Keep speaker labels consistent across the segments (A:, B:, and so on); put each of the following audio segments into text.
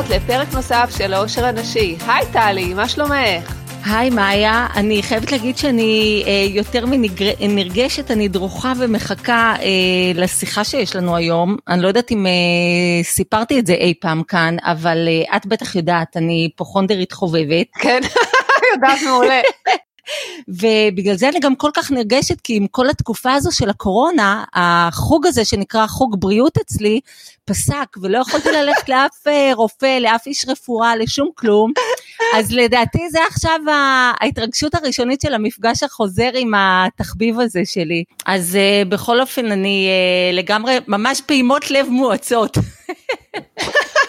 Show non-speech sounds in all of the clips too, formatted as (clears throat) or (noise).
A: הבאות לפרק נוסף של העושר הנשי. היי טלי, מה שלומך?
B: היי מאיה, אני חייבת להגיד שאני אה, יותר מנרגשת, אני דרוכה ומחכה אה, לשיחה שיש לנו היום. אני לא יודעת אם אה, סיפרתי את זה אי פעם כאן, אבל אה, את בטח יודעת, אני פוכונדרית חובבת.
A: כן, (laughs) יודעת מעולה. (laughs)
B: ובגלל זה אני גם כל כך נרגשת, כי עם כל התקופה הזו של הקורונה, החוג הזה שנקרא חוג בריאות אצלי, פסק, ולא יכולתי ללכת לאף אה, רופא, לאף איש רפואה, לשום כלום. אז לדעתי זה עכשיו ההתרגשות הראשונית של המפגש החוזר עם התחביב הזה שלי. אז uh, בכל אופן, אני uh, לגמרי, ממש פעימות לב מואצות. (laughs)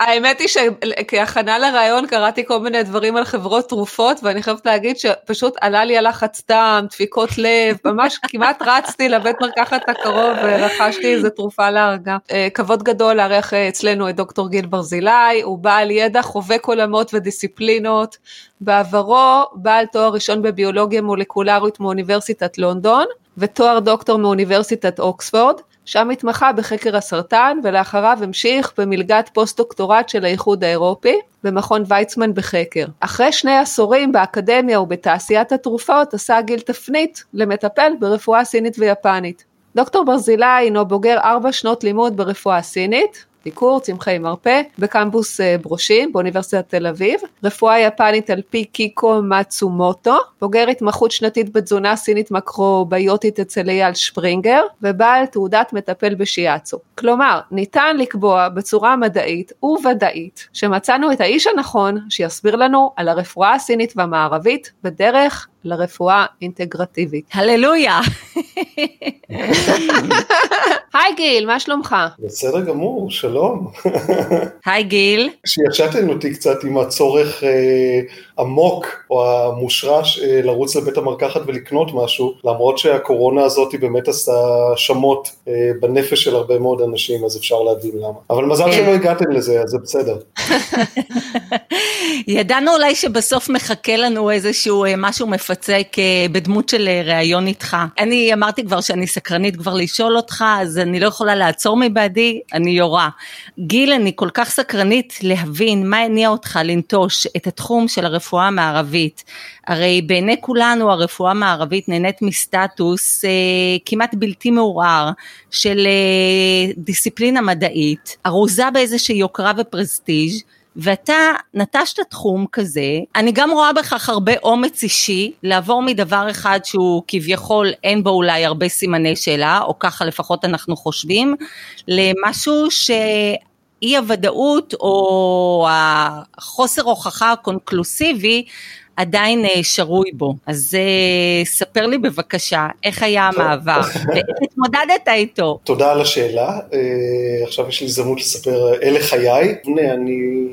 A: האמת היא שכהכנה לרעיון קראתי כל מיני דברים על חברות תרופות ואני חייבת להגיד שפשוט עלה לי הלחץ דם, דפיקות לב, ממש כמעט רצתי לבית מרקחת הקרוב ורכשתי איזה תרופה להרגה. אה, כבוד גדול לארח אה, אצלנו את דוקטור גיל ברזילי, הוא בעל ידע, חובק עולמות ודיסציפלינות. בעברו בעל תואר ראשון בביולוגיה מולקולרית מאוניברסיטת לונדון ותואר דוקטור מאוניברסיטת אוקספורד. שם התמחה בחקר הסרטן ולאחריו המשיך במלגת פוסט-דוקטורט של האיחוד האירופי במכון ויצמן בחקר. אחרי שני עשורים באקדמיה ובתעשיית התרופות עשה גיל תפנית למטפל ברפואה סינית ויפנית. דוקטור ברזילי הינו בוגר ארבע שנות לימוד ברפואה סינית, דיקור צמחי מרפא בקמפוס אה, ברושים באוניברסיטת תל אביב, רפואה יפנית על פי קיקו מצומוטו, בוגר התמחות שנתית בתזונה סינית מקרוביוטית אצל אייל שפרינגר, ובעל תעודת מטפל בשיאצו. כלומר, ניתן לקבוע בצורה מדעית וודאית שמצאנו את האיש הנכון שיסביר לנו על הרפואה הסינית והמערבית בדרך לרפואה אינטגרטיבית.
B: הללויה. (laughs)
A: היי גיל, מה שלומך?
C: בסדר גמור, שלום.
B: היי גיל.
C: שישעתם אותי קצת עם הצורך אה, עמוק או המושרש אה, לרוץ לבית המרקחת ולקנות משהו, למרות שהקורונה הזאת היא באמת עשתה שמות אה, בנפש של הרבה מאוד אנשים, אז אפשר להבין למה. אבל מזל כן. שלא הגעתם לזה, אז זה בסדר. (laughs)
B: ידענו אולי שבסוף מחכה לנו איזשהו אה, משהו מפצק אה, בדמות של אה, ראיון איתך. אני אמרתי כבר שאני סקרנית כבר לשאול אותך, אז אני לא יכולה לעצור מבעדי, אני יורה. גיל, אני כל כך סקרנית להבין מה הניע אותך לנטוש את התחום של הרפואה המערבית. הרי בעיני כולנו הרפואה המערבית נהנית מסטטוס אה, כמעט בלתי מעורער של אה, דיסציפלינה מדעית, ארוזה באיזושהי יוקרה ופרסטיג'. ואתה נטשת תחום כזה, אני גם רואה בכך הרבה אומץ אישי לעבור מדבר אחד שהוא כביכול אין בו אולי הרבה סימני שאלה, או ככה לפחות אנחנו חושבים, למשהו ש... אי הוודאות או החוסר הוכחה הקונקלוסיבי עדיין אה, שרוי בו. אז uh, ספר לי בבקשה, איך היה המעבר, (laughs) ואיך התמודדת איתו?
C: תודה על השאלה, uh, עכשיו יש לי הזדמנות לספר, אלה חיי, אני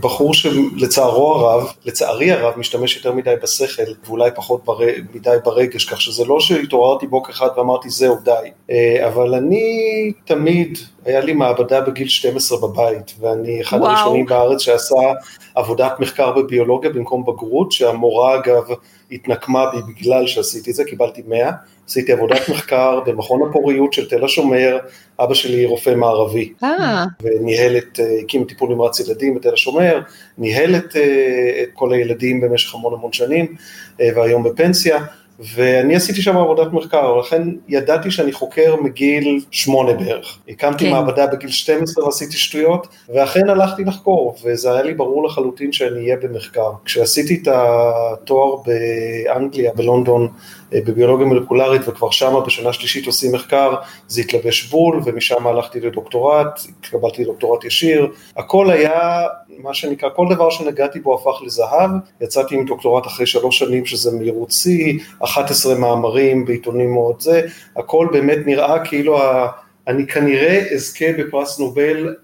C: בחור שלצערו הרב, לצערי הרב, משתמש יותר מדי בשכל, ואולי פחות בר... מדי ברגש, כך שזה לא שהתעוררתי בוקר אחד ואמרתי זהו די, אבל אני תמיד, היה לי מעבדה בגיל 12 בבית, ואני אחד וואו. הראשונים בארץ שעשה עבודת מחקר בביולוגיה במקום בגרות, שהמורה אגב התנקמה בי בגלל שעשיתי את זה, קיבלתי 100, עשיתי עבודת מחקר במכון הפוריות של תל השומר, אבא שלי רופא מערבי, אה. וניהל את, אה, הקים טיפול נמרץ ילדים בתל השומר, ניהל את, אה, את כל הילדים במשך המון המון שנים, והיום בפנסיה. ואני עשיתי שם עבודת מחקר, לכן ידעתי שאני חוקר מגיל שמונה בערך. הקמתי כן. מעבדה בגיל 12 ועשיתי שטויות, ואכן הלכתי לחקור, וזה היה לי ברור לחלוטין שאני אהיה במחקר. כשעשיתי את התואר באנגליה, בלונדון, בביולוגיה מולקולרית, וכבר שמה בשנה שלישית עושים מחקר, זה התלבש בול, ומשם הלכתי לדוקטורט, התקבלתי לדוקטורט ישיר. הכל היה, מה שנקרא, כל דבר שנגעתי בו הפך לזהב. יצאתי עם דוקטורט אחרי שלוש שנים, שזה מהירות שיא, 11 מאמרים בעיתונים מאוד זה, הכל באמת נראה כאילו ה... אני כנראה אזכה בפרס נובל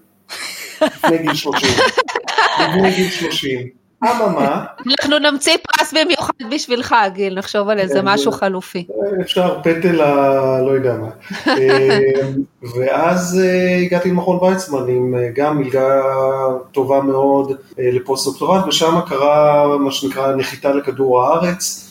C: לפני גיל 30. לפני גיל 30. אממה.
A: אנחנו נמציא פרס במיוחד בשבילך, גיל, נחשוב על איזה כן, משהו חלופי.
C: אפשר פטל ה... לא יודע מה. אה, ואז אה, הגעתי למכון ויצמן עם אה, גם מלגה טובה מאוד לפוסט דוקטורט, ושם קרה מה שנקרא נחיתה לכדור הארץ.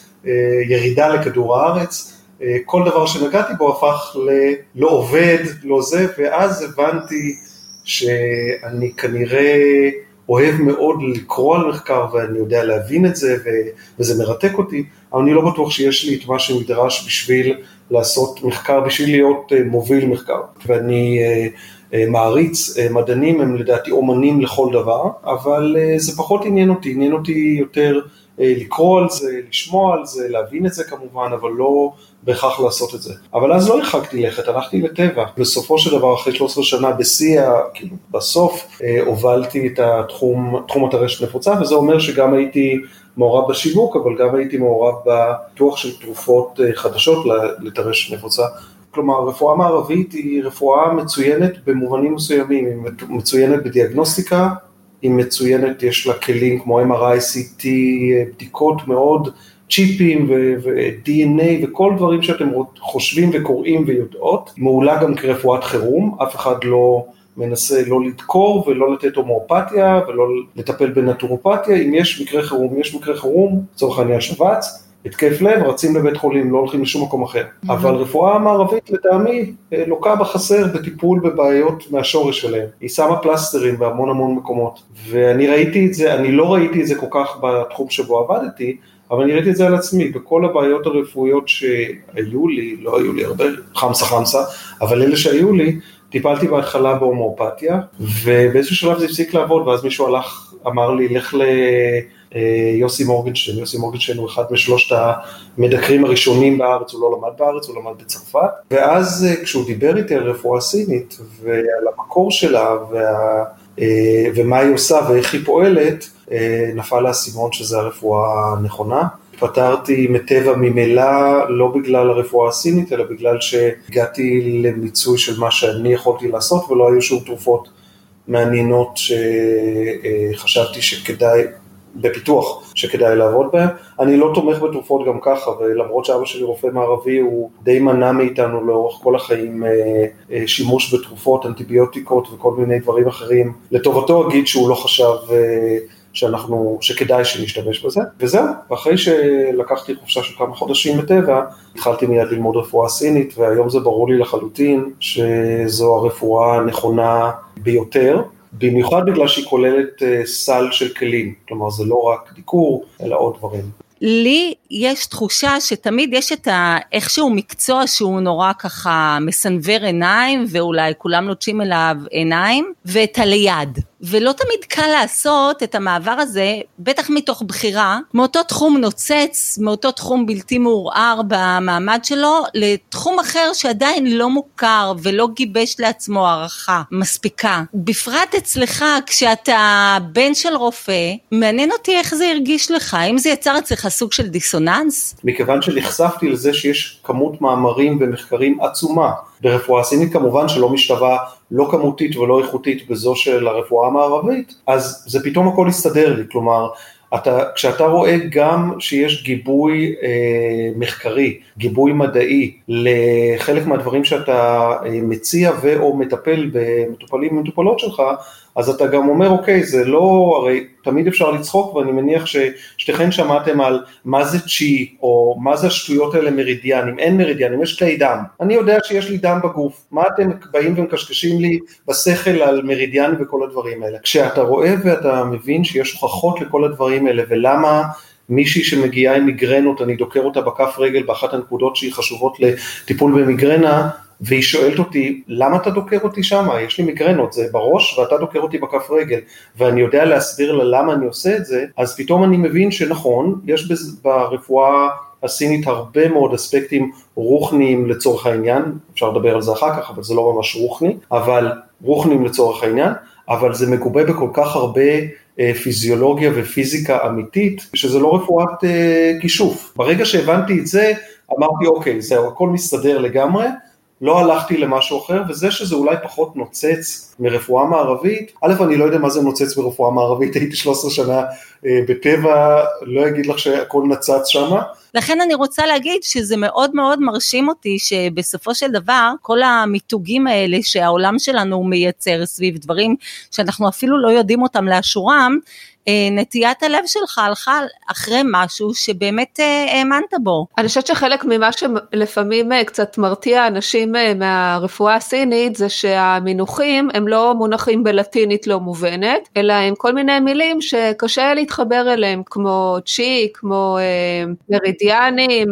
C: ירידה לכדור הארץ, כל דבר שנגעתי בו הפך ללא עובד, לא זה, ואז הבנתי שאני כנראה אוהב מאוד לקרוא על מחקר ואני יודע להבין את זה וזה מרתק אותי, אבל אני לא בטוח שיש לי את מה שנדרש בשביל לעשות מחקר, בשביל להיות מוביל מחקר. ואני מעריץ, מדענים הם לדעתי אומנים לכל דבר, אבל זה פחות עניין אותי, עניין אותי יותר לקרוא על זה, לשמוע על זה, להבין את זה כמובן, אבל לא בהכרח לעשות את זה. אבל אז לא הרחקתי לכת, הלכתי לטבע. בסופו של דבר, אחרי 13 שנה בשיא, כאילו בסוף, הובלתי את התחום, תחום הטרשת נפוצה, וזה אומר שגם הייתי מעורב בשיווק, אבל גם הייתי מעורב בפיתוח של תרופות חדשות לטרשת נפוצה. כלומר, רפואה מערבית היא רפואה מצוינת במובנים מסוימים, היא מצוינת בדיאגנוסטיקה, היא מצוינת, יש לה כלים כמו MRI, CT, בדיקות מאוד, צ'יפים ו-DNA וכל דברים שאתם חושבים וקוראים ויודעות, מעולה גם כרפואת חירום, אף אחד לא מנסה לא לדקור ולא לתת הומואפתיה ולא לטפל בנטורופתיה, אם יש מקרה חירום, יש מקרה חירום, לצורך העניין שבץ, התקף לב, רצים לבית חולים, לא הולכים לשום מקום אחר. אבל רפואה מערבית לטעמי לוקה בחסר בטיפול בבעיות מהשורש שלהם. היא שמה פלסטרים בהמון המון מקומות. ואני ראיתי את זה, אני לא ראיתי את זה כל כך בתחום שבו עבדתי, אבל אני ראיתי את זה על עצמי, בכל הבעיות הרפואיות שהיו לי, לא היו לי הרבה, חמסה חמסה, אבל אלה שהיו לי, טיפלתי בהתחלה בהומואפתיה, ובאיזשהו שלב זה הפסיק לעבוד, ואז מישהו הלך, אמר לי, לך ל... יוסי מורגנשטיין, יוסי מורגנשטיין הוא אחד משלושת המדקרים הראשונים בארץ, הוא לא למד בארץ, הוא למד בצרפת, ואז כשהוא דיבר איתי על רפואה סינית ועל המקור שלה וה, ומה היא עושה ואיך היא פועלת, נפל האסימון שזה הרפואה הנכונה. התפטרתי מטבע ממילא, לא בגלל הרפואה הסינית, אלא בגלל שהגעתי למיצוי של מה שאני יכולתי לעשות ולא היו שום תרופות מעניינות שחשבתי שכדאי, בפיתוח שכדאי לעבוד בהם. אני לא תומך בתרופות גם ככה, ולמרות שאבא שלי רופא מערבי, הוא די מנע מאיתנו לאורך כל החיים שימוש בתרופות, אנטיביוטיקות וכל מיני דברים אחרים. לטובתו אגיד שהוא לא חשב שאנחנו, שכדאי שנשתמש בזה, וזהו, ואחרי שלקחתי חופשה של כמה חודשים בטבע, התחלתי מיד ללמוד רפואה סינית, והיום זה ברור לי לחלוטין שזו הרפואה הנכונה ביותר. במיוחד בגלל שהיא כוללת סל של כלים, כלומר זה לא רק דיקור, אלא עוד דברים.
B: לי יש תחושה שתמיד יש את ה... איכשהו מקצוע שהוא נורא ככה מסנוור עיניים, ואולי כולם נוטשים אליו עיניים, ואת הליד. ולא תמיד קל לעשות את המעבר הזה, בטח מתוך בחירה, מאותו תחום נוצץ, מאותו תחום בלתי מעורער במעמד שלו, לתחום אחר שעדיין לא מוכר ולא גיבש לעצמו הערכה מספיקה. בפרט אצלך, כשאתה בן של רופא, מעניין אותי איך זה הרגיש לך, האם זה יצר אצלך סוג של דיסוננס?
C: מכיוון שנחשפתי לזה שיש כמות מאמרים ומחקרים עצומה. ברפואה סינית כמובן שלא משתווה לא כמותית ולא איכותית בזו של הרפואה המערבית, אז זה פתאום הכל הסתדר לי, כלומר, אתה, כשאתה רואה גם שיש גיבוי אה, מחקרי, גיבוי מדעי לחלק מהדברים שאתה אה, מציע ו/או מטפל במטופלים ומטופלות שלך, אז אתה גם אומר, אוקיי, זה לא, הרי תמיד אפשר לצחוק, ואני מניח ששתיכן שמעתם על מה זה צ'י, או מה זה השטויות האלה מרידיאנים, אין מרידיאנים, יש כלי דם. אני יודע שיש לי דם בגוף, מה אתם באים ומקשקשים לי בשכל על מרידיאנים וכל הדברים האלה? כשאתה רואה ואתה מבין שיש הוכחות לכל הדברים האלה, ולמה מישהי שמגיעה עם מיגרנות, אני דוקר אותה בכף רגל באחת הנקודות שהיא חשובות לטיפול במיגרנה, והיא שואלת אותי, למה אתה דוקר אותי שם? יש לי מיגרנות, זה בראש ואתה דוקר אותי בכף רגל, ואני יודע להסביר לה למה אני עושה את זה, אז פתאום אני מבין שנכון, יש ברפואה הסינית הרבה מאוד אספקטים רוחניים לצורך העניין, אפשר לדבר על זה אחר כך, אבל זה לא ממש רוחני, אבל רוחניים לצורך העניין, אבל זה מגובה בכל כך הרבה פיזיולוגיה ופיזיקה אמיתית, שזה לא רפואת כישוף. ברגע שהבנתי את זה, אמרתי, אוקיי, זהו, הכל מסתדר לגמרי, לא הלכתי למשהו אחר, וזה שזה אולי פחות נוצץ מרפואה מערבית, א', אני לא יודע מה זה נוצץ ברפואה מערבית, הייתי 13 שנה בטבע לא אגיד לך שהכל נצץ שמה.
B: לכן אני רוצה להגיד שזה מאוד מאוד מרשים אותי שבסופו של דבר כל המיתוגים האלה שהעולם שלנו מייצר סביב דברים שאנחנו אפילו לא יודעים אותם לאשורם, אה, נטיית הלב שלך הלכה אחרי משהו שבאמת אה, האמנת בו.
A: אני חושבת שחלק ממה שלפעמים אה, קצת מרתיע אנשים מהרפואה הסינית זה שהמינוחים הם לא מונחים בלטינית לא מובנת, אלא הם כל מיני מילים שקשה להתחבר אליהם, כמו צ'י, כמו מרידיאנים,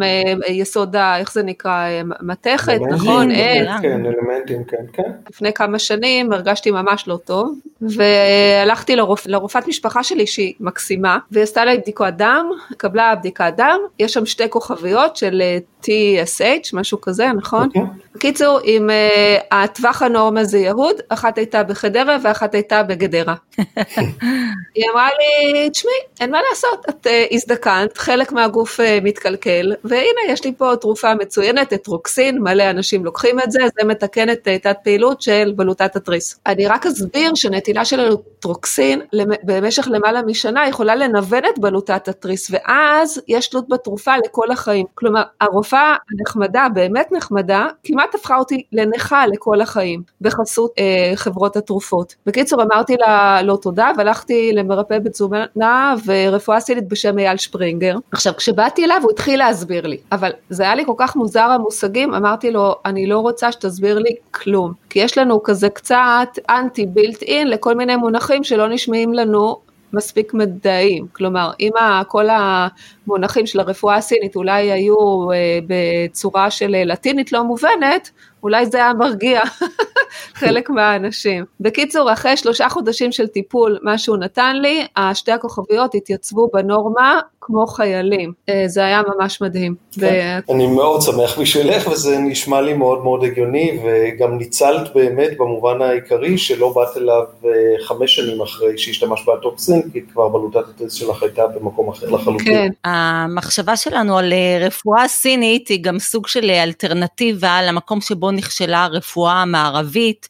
A: יסוד, איך זה נקרא, מתכת, נכון?
C: כן, אלמנטים, כן, כן.
A: לפני כמה שנים הרגשתי ממש לא טוב, והלכתי לרופאת משפחה שלי, שהיא מקסימה, והיא עשתה לה בדיקות דם, קבלה בדיקת דם, יש שם שתי כוכביות של אה, TSH, משהו כזה, נכון? Okay. בקיצור, עם uh, הטווח הנורמה זה יהוד, אחת הייתה בחדרה ואחת הייתה בגדרה. (laughs) היא אמרה לי, תשמעי, אין מה לעשות, את uh, הזדקנת, חלק מהגוף uh, מתקלקל, והנה יש לי פה תרופה מצוינת, את טרוקסין, מלא אנשים לוקחים את זה, זה מתקן את uh, תת פעילות של בלוטת התריס. אני רק אסביר שנטילה של טרוקסין במשך למעלה משנה יכולה לנוון את בלוטת התריס, ואז יש תלות בתרופה לכל החיים. כלומר, הרופא הרופאה הנחמדה, באמת נחמדה, כמעט הפכה אותי לנכה לכל החיים, בחסות אה, חברות התרופות. בקיצור, אמרתי לה לא תודה, והלכתי למרפא בתזונה ורפואה סינית בשם אייל שפרינגר. עכשיו, כשבאתי אליו הוא התחיל להסביר לי, אבל זה היה לי כל כך מוזר המושגים, אמרתי לו, אני לא רוצה שתסביר לי כלום, כי יש לנו כזה קצת אנטי בילט אין לכל מיני מונחים שלא נשמעים לנו מספיק מדעיים, כלומר אם כל המונחים של הרפואה הסינית אולי היו אה, בצורה של לטינית לא מובנת, אולי זה היה מרגיע (laughs) חלק מהאנשים. בקיצור, אחרי שלושה חודשים של טיפול, מה שהוא נתן לי, השתי הכוכביות התייצבו בנורמה כמו חיילים. אה, זה היה ממש מדהים.
C: כן. ו... אני מאוד שמח בשבילך, וזה נשמע לי מאוד מאוד הגיוני, וגם ניצלת באמת במובן העיקרי, שלא באת אליו אה, חמש שנים אחרי שהשתמשת באטוקסין, כי כבר בלוטת הטריס שלך הייתה במקום אחר לחלוטין. כן.
B: המחשבה שלנו על אה, רפואה סינית היא גם סוג של אלטרנטיבה למקום שבו נכשלה הרפואה המערבית,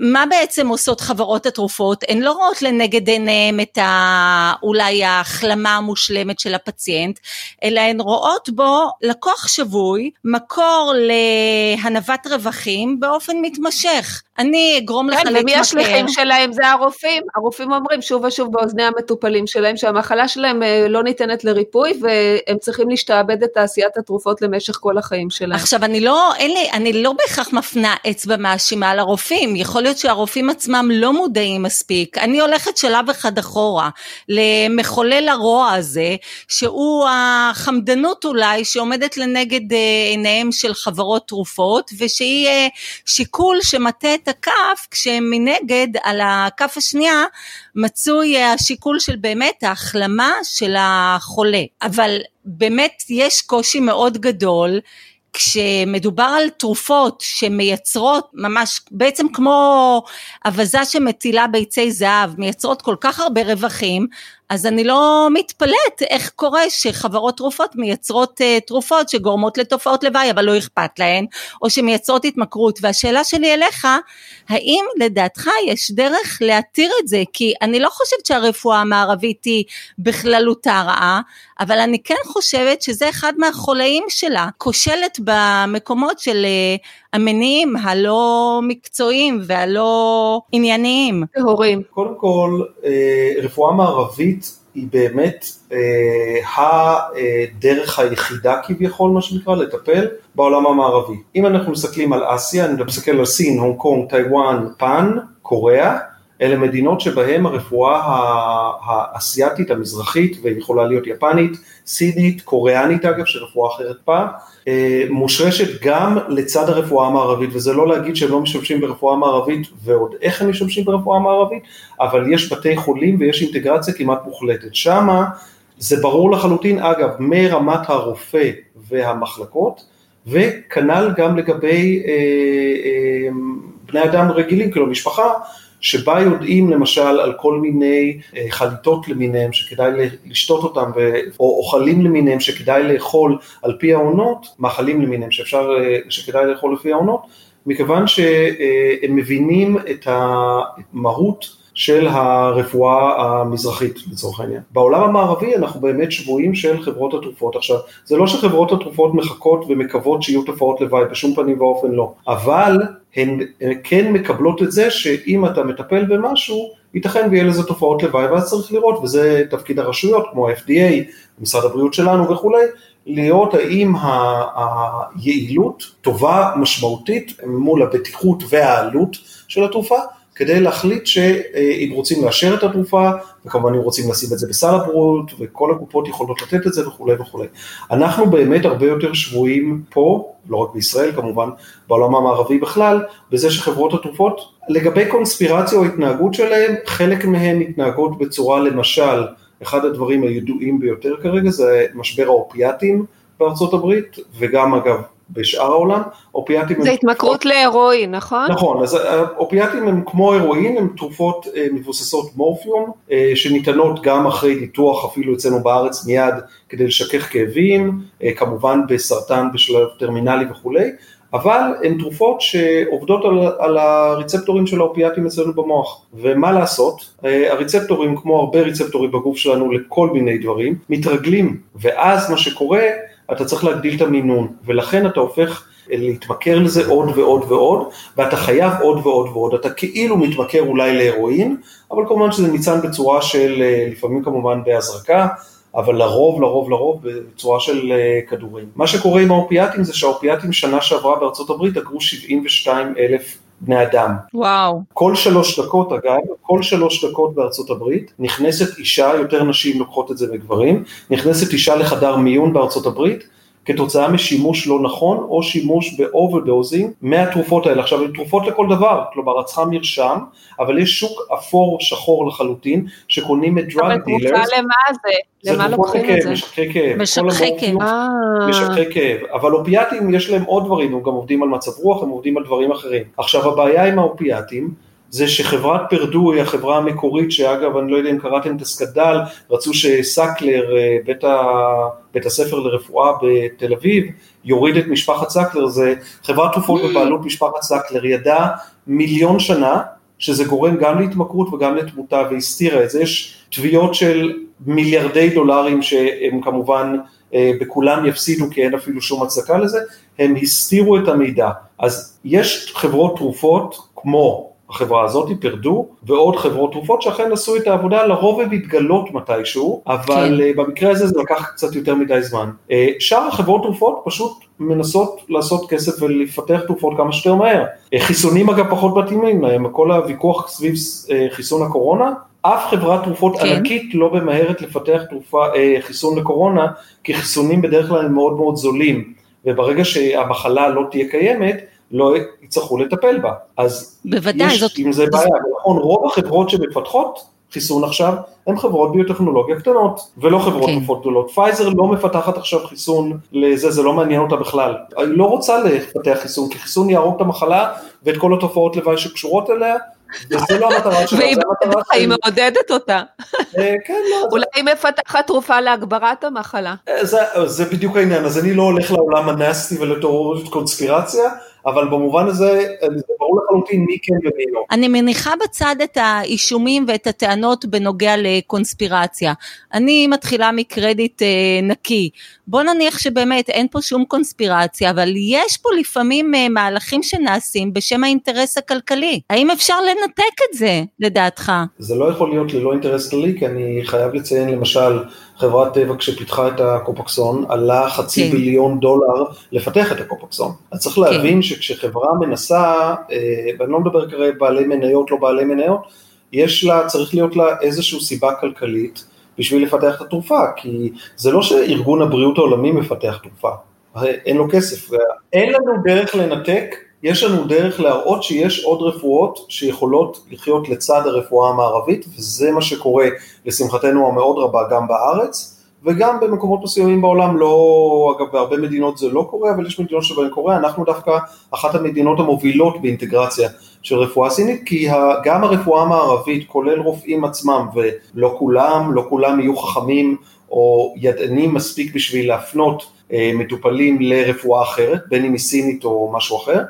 B: מה בעצם עושות חברות התרופות? הן לא רואות לנגד עיניהן את ה... אולי ההחלמה המושלמת של הפציינט, אלא הן רואות בו לקוח שבוי, מקור להנבת רווחים באופן מתמשך. אני אגרום לך להתמכר.
A: כן, ומי השליחים שלהם? זה הרופאים. הרופאים אומרים שוב ושוב באוזני המטופלים שלהם שהמחלה שלהם אה, לא ניתנת לריפוי והם צריכים להשתעבד את תעשיית התרופות למשך כל החיים שלהם.
B: עכשיו אני לא, אין לי, אני לא בהכרח מפנה אצבע מאשימה לרופאים, יכול להיות שהרופאים עצמם לא מודעים מספיק. אני הולכת שלב אחד אחורה למחולל הרוע הזה, שהוא החמדנות אולי שעומדת לנגד אה, עיניהם של חברות תרופות ושהיא אה, שיקול שמטה את הכף, כשמנגד על הכף השנייה מצוי השיקול של באמת ההחלמה של החולה. אבל באמת יש קושי מאוד גדול כשמדובר על תרופות שמייצרות ממש בעצם כמו אווזה שמטילה ביצי זהב מייצרות כל כך הרבה רווחים אז אני לא מתפלאת איך קורה שחברות תרופות מייצרות uh, תרופות שגורמות לתופעות לוואי אבל לא אכפת להן, או שמייצרות התמכרות. והשאלה שלי אליך, האם לדעתך יש דרך להתיר את זה? כי אני לא חושבת שהרפואה המערבית היא בכללותה רעה, אבל אני כן חושבת שזה אחד מהחולאים שלה, כושלת במקומות של uh, המניעים הלא מקצועיים והלא ענייניים.
A: הורים.
C: קודם כל, אה, רפואה מערבית היא באמת אה, הדרך היחידה כביכול, מה שנקרא, לטפל בעולם המערבי. אם אנחנו מסתכלים על אסיה, אני מסתכל על סין, הונג קונג, טיוואן, יפאן, קוריאה, אלה מדינות שבהן הרפואה האסייתית המזרחית, ויכולה להיות יפנית, סינית, קוריאנית אגב, שרפואה אחרת פעם, אה, מושרשת גם לצד הרפואה המערבית, וזה לא להגיד שהם לא משתמשים ברפואה מערבית ועוד איך הם משתמשים ברפואה מערבית, אבל יש בתי חולים ויש אינטגרציה כמעט מוחלטת. שמה זה ברור לחלוטין, אגב, מרמת הרופא והמחלקות, וכנ"ל גם לגבי אה, אה, בני אדם רגילים, כאילו משפחה, שבה יודעים למשל על כל מיני אה, חליטות למיניהם שכדאי לשתות אותם, או אוכלים למיניהם שכדאי לאכול על פי העונות, מאכלים למיניהם שאפשר, אה, שכדאי לאכול לפי העונות, מכיוון שהם מבינים את המהות של הרפואה המזרחית לצורך העניין. בעולם המערבי אנחנו באמת שבויים של חברות התרופות. עכשיו, זה לא שחברות התרופות מחכות ומקוות שיהיו תופעות לוואי, בשום פנים ואופן לא, אבל הן כן מקבלות את זה שאם אתה מטפל במשהו, ייתכן ויהיה לזה תופעות לוואי ואז צריך לראות, וזה תפקיד הרשויות כמו ה-FDA, משרד הבריאות שלנו וכולי, לראות האם היעילות טובה משמעותית מול הבטיחות והעלות של התרופה, כדי להחליט שאם רוצים לאשר את התרופה, וכמובן אם רוצים לשים את זה בסל הבריאות, וכל הקופות יכולות לתת את זה וכולי וכולי. אנחנו באמת הרבה יותר שבויים פה, לא רק בישראל כמובן, בעולם המערבי בכלל, בזה שחברות התרופות, לגבי קונספירציה או התנהגות שלהם, חלק מהן מתנהגות בצורה למשל, אחד הדברים הידועים ביותר כרגע זה משבר האופיאטים בארצות הברית, וגם אגב בשאר העולם,
A: אופיאטים זה התמכרות להרואין, נכון?
C: נכון, אז אופיאטים הם כמו הרואין, הם תרופות אה, מבוססות מורפיום, אה, שניתנות גם אחרי ניתוח אפילו אצלנו בארץ מיד כדי לשכך כאבים, אה, כמובן בסרטן בשלב טרמינלי וכולי, אבל הן תרופות שעובדות על, על הרצפטורים של האופיאטים אצלנו במוח, ומה לעשות, הרצפטורים כמו הרבה רצפטורים בגוף שלנו לכל מיני דברים, מתרגלים, ואז מה שקורה אתה צריך להגדיל את המינון, ולכן אתה הופך להתמכר לזה עוד ועוד ועוד, ואתה חייב עוד ועוד ועוד, אתה כאילו מתמכר אולי להרואין, אבל כמובן שזה ניצן בצורה של, אה, לפעמים כמובן בהזרקה, אבל לרוב, לרוב, לרוב בצורה של אה, כדורים. מה שקורה עם האופיאטים זה שהאופיאטים שנה שעברה בארצות הברית אגרו 72 אלף בני אדם.
A: וואו.
C: כל שלוש דקות אגב, כל שלוש דקות בארצות הברית נכנסת אישה, יותר נשים לוקחות את זה מגברים, נכנסת אישה לחדר מיון בארצות הברית, כתוצאה משימוש לא נכון או שימוש ב overdosing מהתרופות האלה. עכשיו, הן תרופות לכל דבר, כלומר, את צריכה מרשם, אבל יש שוק אפור שחור לחלוטין, שקונים את drug dealers.
A: אבל תרופה למה זה? למה לוקחים את זה?
C: משככי כאב.
B: משככי כאב.
C: משככי כאב. אבל אופיאטים יש להם עוד דברים, הם גם עובדים על מצב רוח, הם עובדים על דברים אחרים. עכשיו, הבעיה עם האופיאטים, זה שחברת פרדו היא החברה המקורית, שאגב, אני לא יודע אם קראתם את הסקנדל, רצו שסקלר, אה, בית, ה, בית הספר לרפואה בתל אביב, יוריד את משפחת סקלר, זה חברת תרופות בבעלות משפחת סקלר, ידעה מיליון שנה שזה גורם גם להתמכרות וגם לתמותה, והסתירה את זה, יש תביעות של מיליארדי דולרים שהם כמובן אה, בכולם יפסידו כי אין אפילו שום הצדקה לזה, הם הסתירו את המידע. אז יש חברות תרופות כמו החברה הזאת, פרדו, ועוד חברות תרופות שאכן עשו את העבודה, לרוב הן מתגלות מתישהו, אבל כן. אה, במקרה הזה זה לקח קצת יותר מדי זמן. אה, שאר החברות תרופות פשוט מנסות לעשות כסף ולפתח תרופות כמה שיותר מהר. אה, חיסונים אגב פחות מתאימים להם, כל הוויכוח סביב חיסון הקורונה, אף חברת תרופות כן. ענקית לא ממהרת לפתח תרופה, חיסון לקורונה, כי חיסונים בדרך כלל הם מאוד מאוד זולים, וברגע שהמחלה לא תהיה קיימת, לא יצטרכו לטפל בה. אז
B: בוודאי,
C: יש זאת... עם זה בעיה, נכון, רוב החברות שמפתחות חיסון עכשיו, הן חברות ביוטכנולוגיה קטנות, ולא חברות כן. תרופות גדולות. פייזר לא מפתחת עכשיו חיסון לזה, זה לא מעניין אותה בכלל. היא לא רוצה לפתח חיסון, כי חיסון יהרוג את המחלה ואת כל התופעות לוואי שקשורות אליה, וזה לא המטרה שלה,
A: זה המטרה שלה. והיא מעודדת אותה.
C: אה, כן, לא.
A: אולי היא מפתחת תרופה להגברת המחלה.
C: אה, זה בדיוק העניין, אז אני לא הולך לעולם הנסטי ולתיאוריות קונספירציה, אבל במובן הזה זה ברור לחלוטין מי כן ומי לא.
B: אני מניחה בצד את האישומים ואת הטענות בנוגע לקונספירציה. אני מתחילה מקרדיט אה, נקי. בוא נניח שבאמת אין פה שום קונספירציה, אבל יש פה לפעמים אה, מהלכים שנעשים בשם האינטרס הכלכלי. האם אפשר לנתק את זה, לדעתך?
C: זה לא יכול להיות ללא אינטרס כללי, כי אני חייב לציין למשל חברת טבע כשפיתחה את הקופקסון עלה חצי כן. ביליון דולר לפתח את הקופקסון. אז צריך להבין כן. שכשחברה מנסה, אה, ואני לא מדבר כרגע בעלי מניות, לא בעלי מניות, יש לה, צריך להיות לה איזושהי סיבה כלכלית בשביל לפתח את התרופה, כי זה לא שארגון הבריאות העולמי מפתח תרופה, אין לו כסף, אין לנו דרך לנתק יש לנו דרך להראות שיש עוד רפואות שיכולות לחיות לצד הרפואה המערבית, וזה מה שקורה לשמחתנו המאוד רבה גם בארץ, וגם במקומות מסוימים בעולם, לא, אגב בהרבה מדינות זה לא קורה, אבל יש מדינות שבהן קורה, אנחנו דווקא אחת המדינות המובילות באינטגרציה של רפואה סינית, כי גם הרפואה המערבית, כולל רופאים עצמם, ולא כולם, לא כולם יהיו חכמים או ידענים מספיק בשביל להפנות אה, מטופלים לרפואה אחרת, בין אם היא סינית או משהו אחר,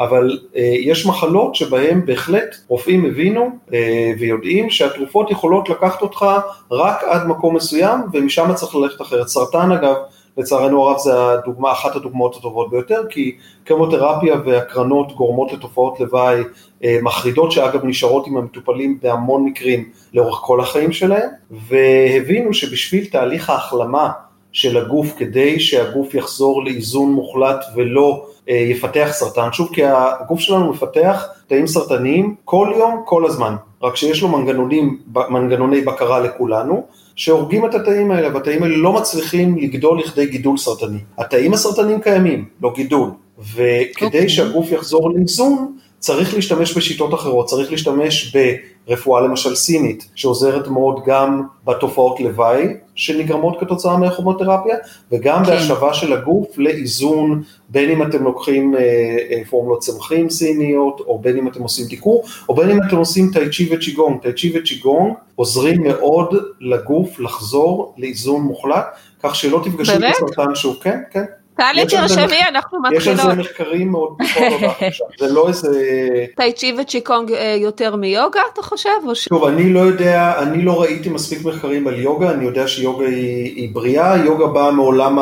C: אבל אה, יש מחלות שבהן בהחלט רופאים הבינו אה, ויודעים שהתרופות יכולות לקחת אותך רק עד מקום מסוים ומשם צריך ללכת אחרת. סרטן אגב, לצערנו הרב זה הדוגמה, אחת הדוגמאות הטובות ביותר, כי קמותרפיה והקרנות גורמות לתופעות לוואי אה, מחרידות, שאגב נשארות עם המטופלים בהמון מקרים לאורך כל החיים שלהם, והבינו שבשביל תהליך ההחלמה של הגוף, כדי שהגוף יחזור לאיזון מוחלט ולא יפתח סרטן, שוב כי הגוף שלנו מפתח תאים סרטניים כל יום, כל הזמן, רק שיש לו מנגנונים, מנגנוני בקרה לכולנו, שהורגים את התאים האלה, והתאים האלה לא מצליחים לגדול לכדי גידול סרטני. התאים הסרטניים קיימים, לא גידול, וכדי okay. אוקיי. שהגוף יחזור לאיזון, צריך להשתמש בשיטות אחרות, צריך להשתמש ברפואה למשל סינית, שעוזרת מאוד גם בתופעות לוואי שנגרמות כתוצאה מהכומותרפיה, וגם כן. בהשבה של הגוף לאיזון, בין אם אתם לוקחים אה, אה, פורמולות צמחים סיניות, או בין אם אתם עושים דיקור, או בין אם אתם עושים טאי צ'י וצ'יגונג. טאי צ'י וצ'יגונג עוזרים מאוד לגוף לחזור לאיזון מוחלט, כך שלא תפגשו את הסרטן שוב, כן, כן.
A: טלי תרשמי, אנחנו מתחילות.
C: יש על זה מחקרים מאוד מאוד זה לא איזה...
A: טאי צ'י וצ'יקונג אה, יותר מיוגה, אתה חושב?
C: טוב, אני לא יודע, אני לא ראיתי מספיק מחקרים על יוגה, אני יודע שיוגה היא, בריאה, יוגה באה מעולם,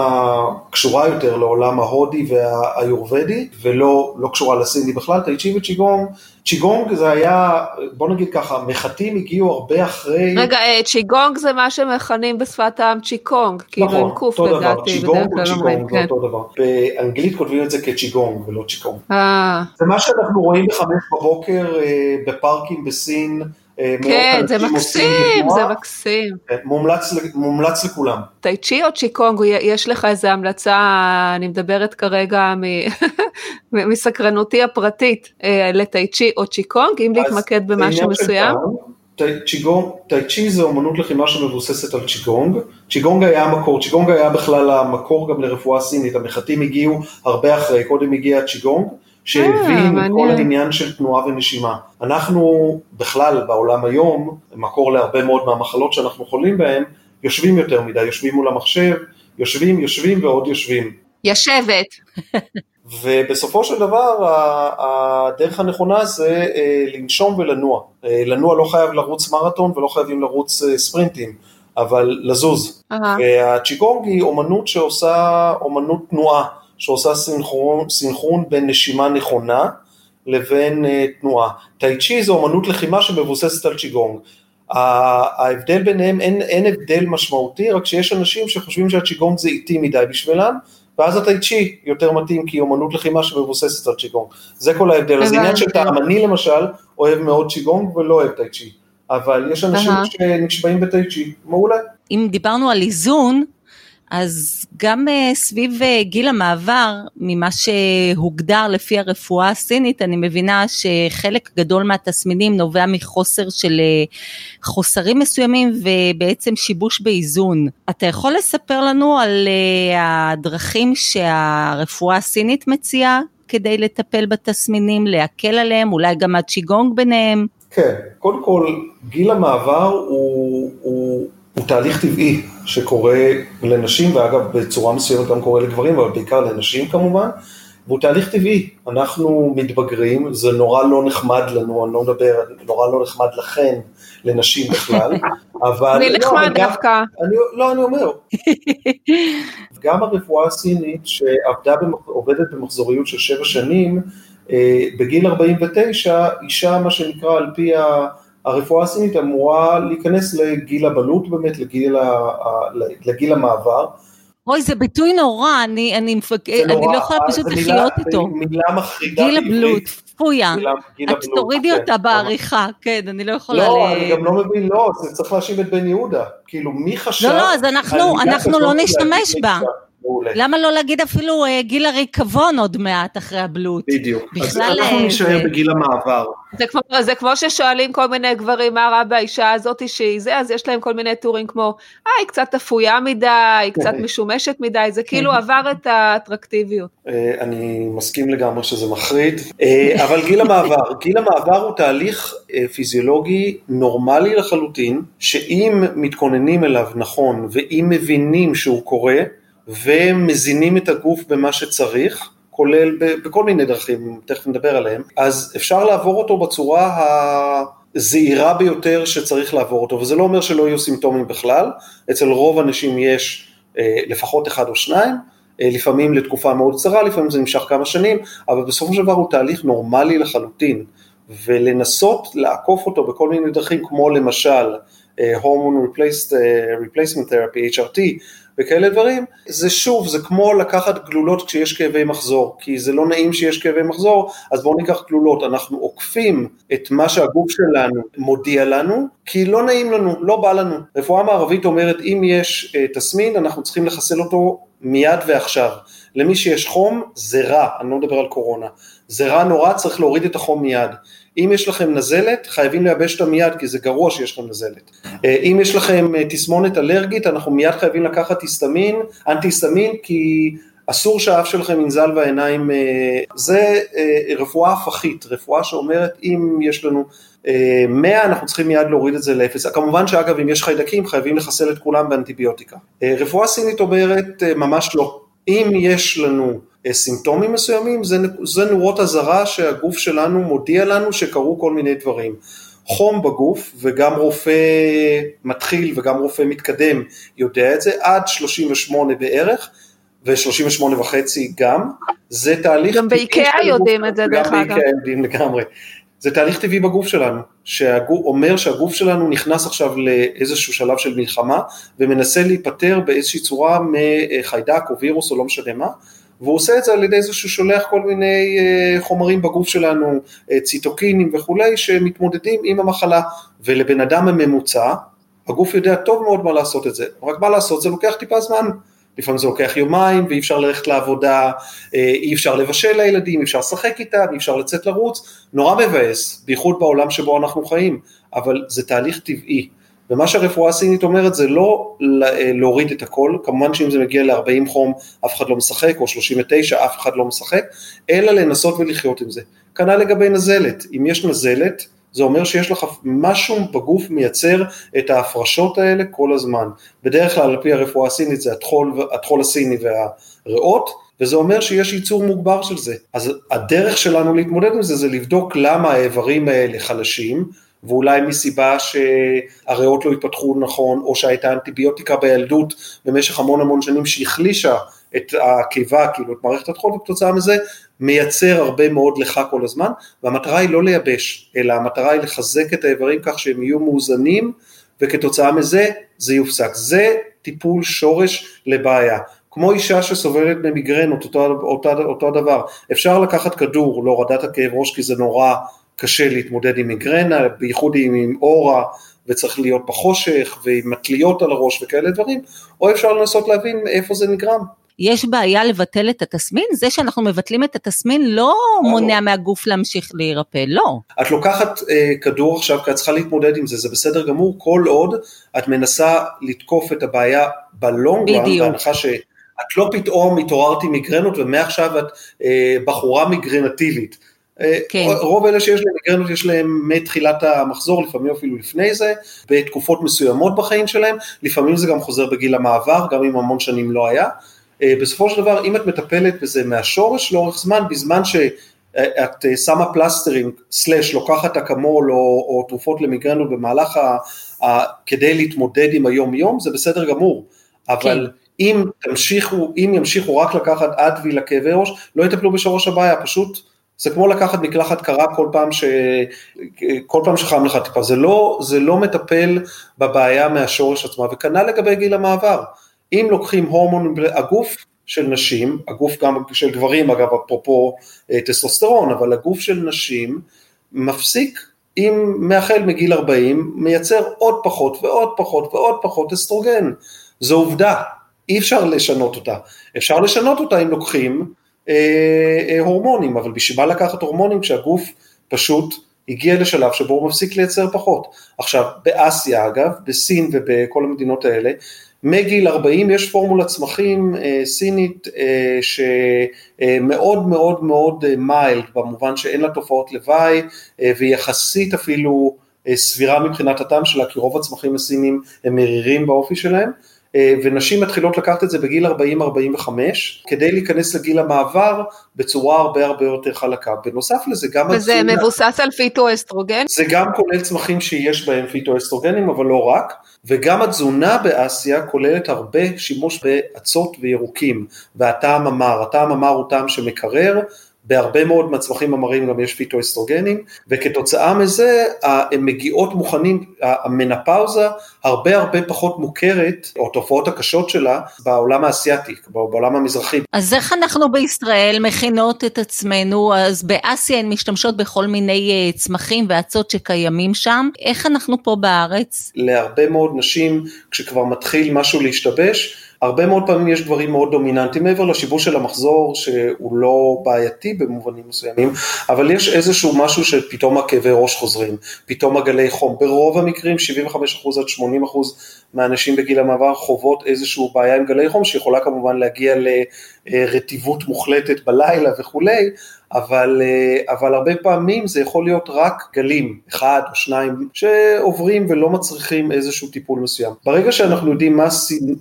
C: קשורה יותר לעולם ההודי והאיורוודי, ולא לא קשורה לסיני בכלל, טאי צ'י וצ'יקונג. צ'יגונג זה היה, בוא נגיד ככה, מחטים הגיעו הרבה אחרי...
A: רגע, אה, צ'יגונג זה מה שמכנים בשפת העם צ'יקונג, כאילו עם קוף לדעתי.
C: צ'יגונג הוא צ'יגונג, זה אותו דבר. באנגלית כותבים את זה כצ'יגונג ולא צ'יקונג.
A: אה.
C: זה מה שאנחנו רואים בחמש בבוקר אה, בפארקים בסין.
A: כן, זה מקסים, זה מקסים.
C: כן, מומלץ, מומלץ לכולם.
A: טאי צ'י או צ'יקונג, יש לך איזה המלצה, אני מדברת כרגע (laughs) מסקרנותי הפרטית, לטאי צ'י או צ'יקונג, אם להתמקד במשהו מסוים?
C: טאי צ'י זה אומנות לחימה שמבוססת על צ'יגונג, צ'יגונג היה המקור, צ'יגונג היה בכלל המקור גם לרפואה סינית, המחטים הגיעו הרבה אחרי, קודם הגיע צ'יגונג, שהבין את כל העניין של תנועה ונשימה. אנחנו בכלל בעולם היום, מקור להרבה מאוד מהמחלות שאנחנו חולים בהן, יושבים יותר מדי, יושבים מול המחשב, יושבים, יושבים ועוד יושבים.
A: ישבת. (laughs)
C: ובסופו של דבר הדרך הנכונה זה אה, לנשום ולנוע. אה, לנוע לא חייב לרוץ מרתון ולא חייבים לרוץ אה, ספרינטים, אבל לזוז. Uh-huh. והצ'יגונג היא אומנות שעושה אומנות תנועה, שעושה סינכרון, סינכרון בין נשימה נכונה לבין תנועה. טאי צ'י זו אומנות לחימה שמבוססת על צ'יגונג. ההבדל ביניהם, אין, אין הבדל משמעותי, רק שיש אנשים שחושבים שהצ'יגונג זה איטי מדי בשבילם, ואז הטאי צ'י יותר מתאים כי היא אומנות לחימה שמבוססת על צ'יגונג. זה כל ההבדל. אז עניין של טעם. אני למשל אוהב מאוד צ'יגונג ולא אוהב טאי צ'י, אבל יש אנשים שנשבעים בטאי צ'י, מעולה.
B: אם דיברנו על איזון, אז גם uh, סביב uh, גיל המעבר, ממה שהוגדר לפי הרפואה הסינית, אני מבינה שחלק גדול מהתסמינים נובע מחוסר של uh, חוסרים מסוימים ובעצם שיבוש באיזון. אתה יכול לספר לנו על הדרכים שהרפואה הסינית מציעה כדי לטפל בתסמינים, להקל עליהם, אולי גם הצ'יגונג ביניהם?
C: כן, קודם כל גיל המעבר הוא, הוא הוא תהליך טבעי שקורה לנשים, ואגב בצורה מסוימת גם קורה לגברים, אבל בעיקר לנשים כמובן, והוא תהליך טבעי, אנחנו מתבגרים, זה נורא לא נחמד לנו, אני לא מדבר, נורא לא נחמד לכן, לנשים בכלל, (laughs) אבל...
A: אני לא, נחמד דווקא.
C: לא, אני אומר, (laughs) גם הרפואה הסינית שעובדת במחזוריות של שבע שנים, אה, בגיל 49, אישה, מה שנקרא על פי ה... הרפואה הסינית אמורה להיכנס לגיל הבלות באמת, לגיל, ה, לגיל המעבר.
B: אוי, זה ביטוי נורא, אני, אני, מפק... אני לא יכולה פשוט לחיות איתו.
C: זה מילה מחרידה.
B: גיל הבלות, פויה. את תורידי כן, אותה בעריכה, כן, אני לא יכולה
C: לא, ל... אני גם לא מבין, לא, זה צריך להאשים את בן יהודה. כאילו, מי חשב...
B: לא, לא, אז אנחנו, אנחנו לא נשתמש בה. מעולה. למה לא להגיד אפילו אה, גיל הריקבון עוד מעט אחרי הבלוט?
C: בדיוק. אז אנחנו אה, נשאר זה... בגיל המעבר.
A: זה כמו, זה כמו ששואלים כל מיני גברים מה רע באישה הזאת שהיא זה, אז יש להם כל מיני טורים כמו, אה, היא קצת אפויה מדי, היא קצת משומשת מדי, זה כאילו עבר את האטרקטיביות.
C: אה, אני מסכים לגמרי שזה מחריד, אה, אבל גיל המעבר, גיל המעבר הוא תהליך פיזיולוגי נורמלי לחלוטין, שאם מתכוננים אליו נכון, ואם מבינים שהוא קורה, ומזינים את הגוף במה שצריך, כולל בכל מיני דרכים, תכף נדבר עליהם, אז אפשר לעבור אותו בצורה הזהירה ביותר שצריך לעבור אותו, וזה לא אומר שלא יהיו סימפטומים בכלל, אצל רוב האנשים יש אה, לפחות אחד או שניים, אה, לפעמים לתקופה מאוד קצרה, לפעמים זה נמשך כמה שנים, אבל בסופו של דבר הוא תהליך נורמלי לחלוטין, ולנסות לעקוף אותו בכל מיני דרכים, כמו למשל הורמון replacement therapy, HRT, וכאלה דברים, זה שוב, זה כמו לקחת גלולות כשיש כאבי מחזור, כי זה לא נעים שיש כאבי מחזור, אז בואו ניקח גלולות, אנחנו עוקפים את מה שהגוף שלנו מודיע לנו, כי לא נעים לנו, לא בא לנו. רפואה מערבית אומרת, אם יש uh, תסמין, אנחנו צריכים לחסל אותו מיד ועכשיו. למי שיש חום, זה רע, אני לא מדבר על קורונה, זה רע נורא, צריך להוריד את החום מיד. אם יש לכם נזלת, חייבים לייבש אותה מיד, כי זה גרוע שיש לכם נזלת. אה, אם יש לכם אה, תסמונת אלרגית, אנחנו מיד חייבים לקחת היסטמין, אנטי היסטמין, כי אסור שהאף שלכם ינזל והעיניים, אה, זה רפואה הפכית, רפואה שאומרת אם יש לנו 100 אנחנו צריכים מיד להוריד את זה לאפס. כמובן שאגב אם יש חיידקים חייבים לחסל את כולם באנטיביוטיקה. רפואה סינית אומרת ממש לא. אם יש לנו סימפטומים מסוימים, זה, זה נורות אזהרה שהגוף שלנו מודיע לנו שקרו כל מיני דברים. חום בגוף, וגם רופא מתחיל וגם רופא מתקדם יודע את זה, עד 38 בערך, ו-38 וחצי גם, זה תהליך...
A: גם באיקאה יודעים את זה דרך אגב. גם באיקאה
C: יודעים לגמרי. זה תהליך טבעי בגוף שלנו, שאומר שהגוף שלנו נכנס עכשיו לאיזשהו שלב של מלחמה ומנסה להיפטר באיזושהי צורה מחיידק או וירוס או לא משנה מה, והוא עושה את זה על ידי זה שהוא שולח כל מיני אה, חומרים בגוף שלנו, אה, ציטוקינים וכולי, שמתמודדים עם המחלה, ולבן אדם הממוצע, הגוף יודע טוב מאוד מה לעשות את זה, רק מה לעשות, זה לוקח טיפה זמן, לפעמים זה לוקח יומיים ואי אפשר ללכת לעבודה, אה, אי אפשר לבשל לילדים, אי אפשר לשחק איתם, אי אפשר לצאת לרוץ, נורא מבאס, בייחוד בעולם שבו אנחנו חיים, אבל זה תהליך טבעי. ומה שהרפואה הסינית אומרת זה לא אה, להוריד את הכל, כמובן שאם זה מגיע ל-40 חום אף אחד לא משחק, או 39 אף אחד לא משחק, אלא לנסות ולחיות עם זה. כנ"ל לגבי נזלת, אם יש נזלת, זה אומר שיש לך משהו בגוף מייצר את ההפרשות האלה כל הזמן. בדרך כלל על פי הרפואה הסינית זה הטחול, הטחול הסיני והריאות, וזה אומר שיש ייצור מוגבר של זה. אז הדרך שלנו להתמודד עם זה זה לבדוק למה האיברים האלה חלשים, ואולי מסיבה שהריאות לא התפתחו נכון, או שהייתה אנטיביוטיקה בילדות במשך המון המון שנים שהחלישה את הקיבה, כאילו את מערכת הטחול, וכתוצאה מזה מייצר הרבה מאוד לך כל הזמן, והמטרה היא לא לייבש, אלא המטרה היא לחזק את האיברים כך שהם יהיו מאוזנים, וכתוצאה מזה זה יופסק. זה טיפול שורש לבעיה. כמו אישה שסובלת ממיגרנות, אותו, אותו, אותו דבר, אפשר לקחת כדור להורדת הכאב ראש כי זה נורא קשה להתמודד עם מיגרנה, בייחוד עם, עם אורה וצריך להיות בחושך ועם מטליות על הראש וכאלה דברים, או אפשר לנסות להבין איפה זה נגרם.
B: יש בעיה לבטל את התסמין? זה שאנחנו מבטלים את התסמין לא מונע מהגוף להמשיך להירפא, לא.
C: את לוקחת אה, כדור עכשיו כי את צריכה להתמודד עם זה, זה בסדר גמור, כל עוד את מנסה לתקוף את הבעיה בלונג בהנחה ש... את לא פתאום התעוררת עם מיגרנות ומעכשיו את אה, בחורה מיגרנטיבית. כן. רוב אלה שיש להם מיגרנות יש להם מתחילת המחזור, לפעמים אפילו לפני זה, בתקופות מסוימות בחיים שלהם, לפעמים זה גם חוזר בגיל המעבר, גם אם המון שנים לא היה. אה, בסופו של דבר, אם את מטפלת בזה מהשורש לאורך זמן, בזמן שאת אה, שמה פלסטרים, סלאש, לוקחת אקמול או, או תרופות למיגרנות במהלך ה... ה... כדי להתמודד עם היום יום, זה בסדר גמור, אבל... כן. אם תמשיכו, אם ימשיכו רק לקחת אדווי לכאבי ראש, לא יטפלו בשורש הבעיה, פשוט זה כמו לקחת מקלחת קרה כל פעם, ש... כל פעם שחם לך טיפה, זה לא, זה לא מטפל בבעיה מהשורש עצמה, וכנ"ל לגבי גיל המעבר. אם לוקחים הורמון, הגוף של נשים, הגוף גם של גברים אגב, אפרופו אה, טסטוסטרון, אבל הגוף של נשים מפסיק, אם מהחל מגיל 40, מייצר עוד פחות ועוד פחות ועוד פחות אסטרוגן. זו עובדה, אי אפשר לשנות אותה. אפשר לשנות אותה אם לוקחים הורמונים, אבל בשביל מה לקחת הורמונים כשהגוף פשוט הגיע לשלב שבו הוא מפסיק לייצר פחות. עכשיו, באסיה אגב, בסין ובכל המדינות האלה, מגיל 40 יש פורמולת צמחים אה, סינית אה, שמאוד מאוד מאוד מיילד, במובן שאין לה תופעות לוואי, אה, ויחסית אפילו אה, סבירה מבחינת הטעם שלה, כי רוב הצמחים הסינים הם מרירים באופי שלהם. אה, ונשים מתחילות לקחת את זה בגיל 40-45, כדי להיכנס לגיל המעבר בצורה הרבה הרבה יותר חלקה. בנוסף לזה גם...
A: וזה התזונה, מבוסס על פיטואסטרוגן?
C: זה גם כולל צמחים שיש בהם פיטואסטרוגנים, אבל לא רק, וגם התזונה באסיה כוללת הרבה שימוש באצות וירוקים, והטעם המר, הטעם המר הוא טעם שמקרר, בהרבה מאוד מהצמחים המרים גם יש פיטואסטרוגנים, וכתוצאה מזה הן מגיעות מוכנים, המנפאוזה הרבה הרבה פחות מוכרת, או התופעות הקשות שלה, בעולם האסייתי, בעולם המזרחי.
B: אז איך אנחנו בישראל מכינות את עצמנו, אז באסיה הן משתמשות בכל מיני אה, צמחים ואצות שקיימים שם, איך אנחנו פה בארץ?
C: להרבה מאוד נשים, כשכבר מתחיל משהו להשתבש, הרבה מאוד פעמים יש דברים מאוד דומיננטיים מעבר לשיבוש של המחזור שהוא לא בעייתי במובנים מסוימים, אבל יש איזשהו משהו שפתאום הכאבי ראש חוזרים, פתאום הגלי חום, ברוב המקרים 75% עד 80% מהאנשים בגיל המעבר חוות איזושהי בעיה עם גלי חום שיכולה כמובן להגיע לרטיבות מוחלטת בלילה וכולי, אבל, אה, אבל הרבה פעמים זה יכול להיות רק גלים, אחד או שניים, שעוברים ולא מצריכים איזשהו טיפול מסוים. ברגע שאנחנו יודעים מה,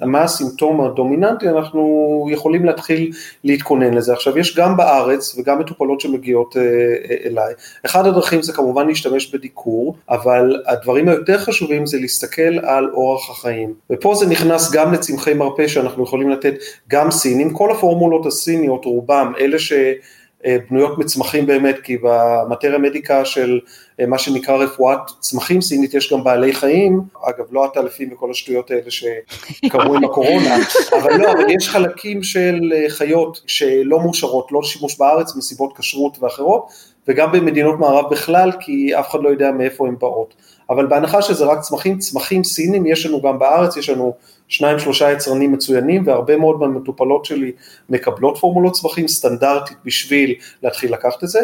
C: מה הסימפטום הדומיננטי, אנחנו יכולים להתחיל להתכונן לזה. עכשיו, יש גם בארץ וגם מטופלות שמגיעות אה, אה, אליי. אחד הדרכים זה כמובן להשתמש בדיקור, אבל הדברים היותר חשובים זה להסתכל על אורח החיים. ופה זה נכנס גם לצמחי מרפא שאנחנו יכולים לתת גם סינים, כל הפורמולות הסיניות, רובם, אלה ש... אה, בנויות מצמחים באמת, כי במטריה מדיקה של אה, מה שנקרא רפואת צמחים סינית יש גם בעלי חיים, אגב לא עטלפים וכל השטויות האלה שקרו עם הקורונה, (laughs) אבל לא, אבל יש חלקים של אה, חיות שלא מאושרות, לא לשימוש בארץ מסיבות כשרות ואחרות, וגם במדינות מערב בכלל, כי אף אחד לא יודע מאיפה הן באות. אבל בהנחה שזה רק צמחים, צמחים סינים יש לנו גם בארץ, יש לנו שניים שלושה יצרנים מצוינים והרבה מאוד מהמטופלות שלי מקבלות פורמולות צמחים סטנדרטית בשביל להתחיל לקחת את זה.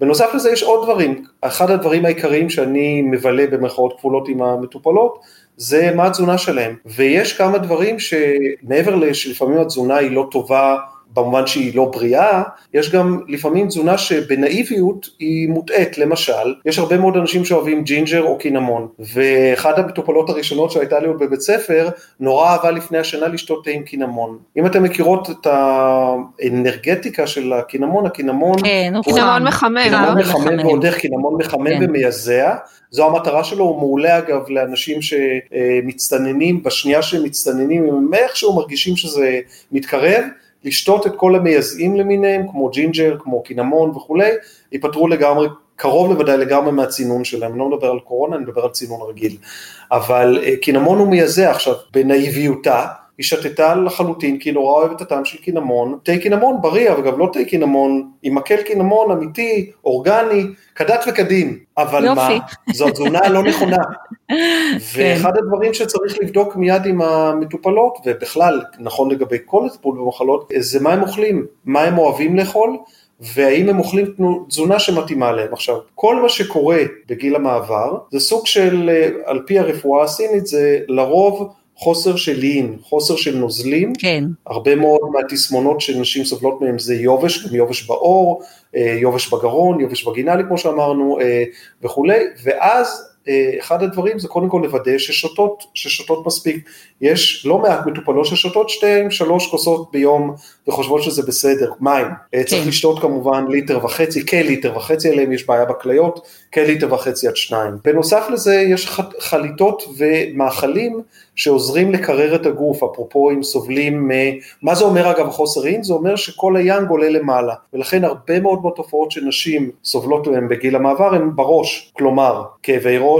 C: בנוסף לזה יש עוד דברים, אחד הדברים העיקריים שאני מבלה במרכאות כפולות עם המטופלות זה מה התזונה שלהם ויש כמה דברים שמעבר לשלפעמים התזונה היא לא טובה במובן שהיא לא בריאה, יש גם לפעמים תזונה שבנאיביות היא מוטעית, למשל, יש הרבה מאוד אנשים שאוהבים ג'ינג'ר או קינמון, ואחת המטופלות הראשונות שהייתה לי עוד בבית ספר, נורא אהבה לפני השינה לשתות תה עם קינמון. אם אתם מכירות את האנרגטיקה של הקינמון, הקינמון
A: כן, הוא קינמון מחמם,
C: קינמון מחמם. ועוד איך קינמון מחמם כן. ומייזע, זו המטרה שלו, הוא מעולה אגב לאנשים שמצטננים, בשנייה שהם מצטננים, הם איכשהו מרגישים שזה מתקרב, לשתות את כל המייזעים למיניהם, כמו ג'ינג'ר, כמו קינמון וכולי, ייפטרו לגמרי, קרוב לוודאי לגמרי מהצינון שלהם, אני לא מדבר על קורונה, אני מדבר על צינון רגיל. אבל אה, קינמון הוא מייזע עכשיו, בנאיביותה, היא שתתה לחלוטין כי היא נורא אוהבת את הטעם של קינמון, תה קינמון בריא, אבל גם לא תה קינמון, עם מקל קינמון אמיתי, אורגני, כדת וכדין, אבל יופי. מה, זו תזונה לא נכונה. (laughs) כן. ואחד הדברים שצריך לבדוק מיד עם המטופלות, ובכלל נכון לגבי כל הטיפול במחלות, זה מה הם אוכלים, מה הם אוהבים לאכול, והאם הם אוכלים תזונה שמתאימה להם. עכשיו, כל מה שקורה בגיל המעבר זה סוג של, אה, על פי הרפואה הסינית, זה לרוב חוסר של לין, חוסר של נוזלים,
B: כן.
C: הרבה מאוד מהתסמונות שנשים סובלות מהם זה יובש, גם יובש בעור, אה, יובש בגרון, יובש וגינלי כמו שאמרנו אה, וכולי, ואז אחד הדברים זה קודם כל לוודא ששותות, ששותות מספיק. יש לא מעט מטופלות ששותות שתיים, שלוש כוסות ביום וחושבות שזה בסדר, מים. כן. צריך לשתות כמובן ליטר וחצי, כליטר וחצי, אליהם יש בעיה בכליות, כליטר וחצי עד שניים. בנוסף לזה יש חליטות ומאכלים שעוזרים לקרר את הגוף, אפרופו אם סובלים, מה זה אומר אגב חוסר אין? זה אומר שכל היאנג עולה למעלה, ולכן הרבה מאוד מהתופעות שנשים סובלות מהן בגיל המעבר הן בראש, כלומר כאבי ראש,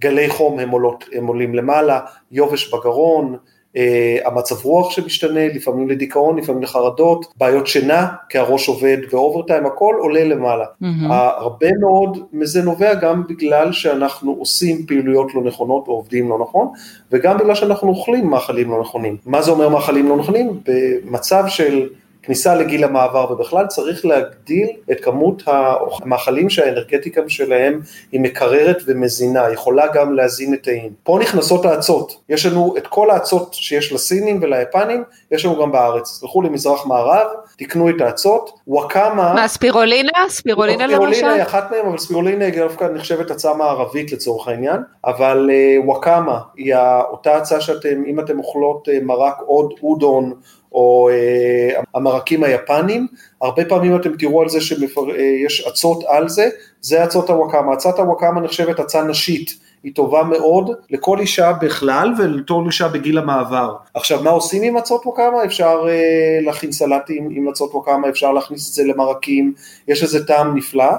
C: גלי חום הם, עולות, הם עולים למעלה, יובש בגרון, אה, המצב רוח שמשתנה, לפעמים לדיכאון, לפעמים לחרדות, בעיות שינה, כי הראש עובד ואוברטיים, הכל עולה למעלה. Mm-hmm. הרבה מאוד מזה נובע גם בגלל שאנחנו עושים פעילויות לא נכונות או עובדים לא נכון, וגם בגלל שאנחנו אוכלים מאכלים לא נכונים. מה זה אומר מאכלים לא נכונים? במצב של כניסה לגיל המעבר ובכלל צריך להגדיל את כמות המאכלים שהאנרגטיקה שלהם היא מקררת ומזינה, יכולה גם להזין את האיים. פה נכנסות האצות, יש לנו את כל האצות שיש לסינים וליפנים, יש לנו גם בארץ. תלכו למזרח מערב, תקנו את האצות, וואקמה...
A: מה, ספירולינה? ספירולינה למשל?
C: ספירולינה היא אחת מהן, אבל ספירולינה היא דווקא נחשבת הצעה מערבית לצורך העניין, אבל uh, וואקמה היא אותה הצעה שאתם, אם אתם אוכלות uh, מרק עוד אודון, או uh, המרקים היפנים, הרבה פעמים אתם תראו על זה שיש uh, אצות על זה, זה אצות הוואקמה. אצת הוואקמה נחשבת הצעה נשית. היא טובה מאוד לכל אישה בכלל ולכל אישה בגיל המעבר. עכשיו מה עושים עם מצות ווקאמה? אפשר אה, להכין סלטים עם מצות ווקאמה, אפשר להכניס את זה למרקים, יש לזה טעם נפלא.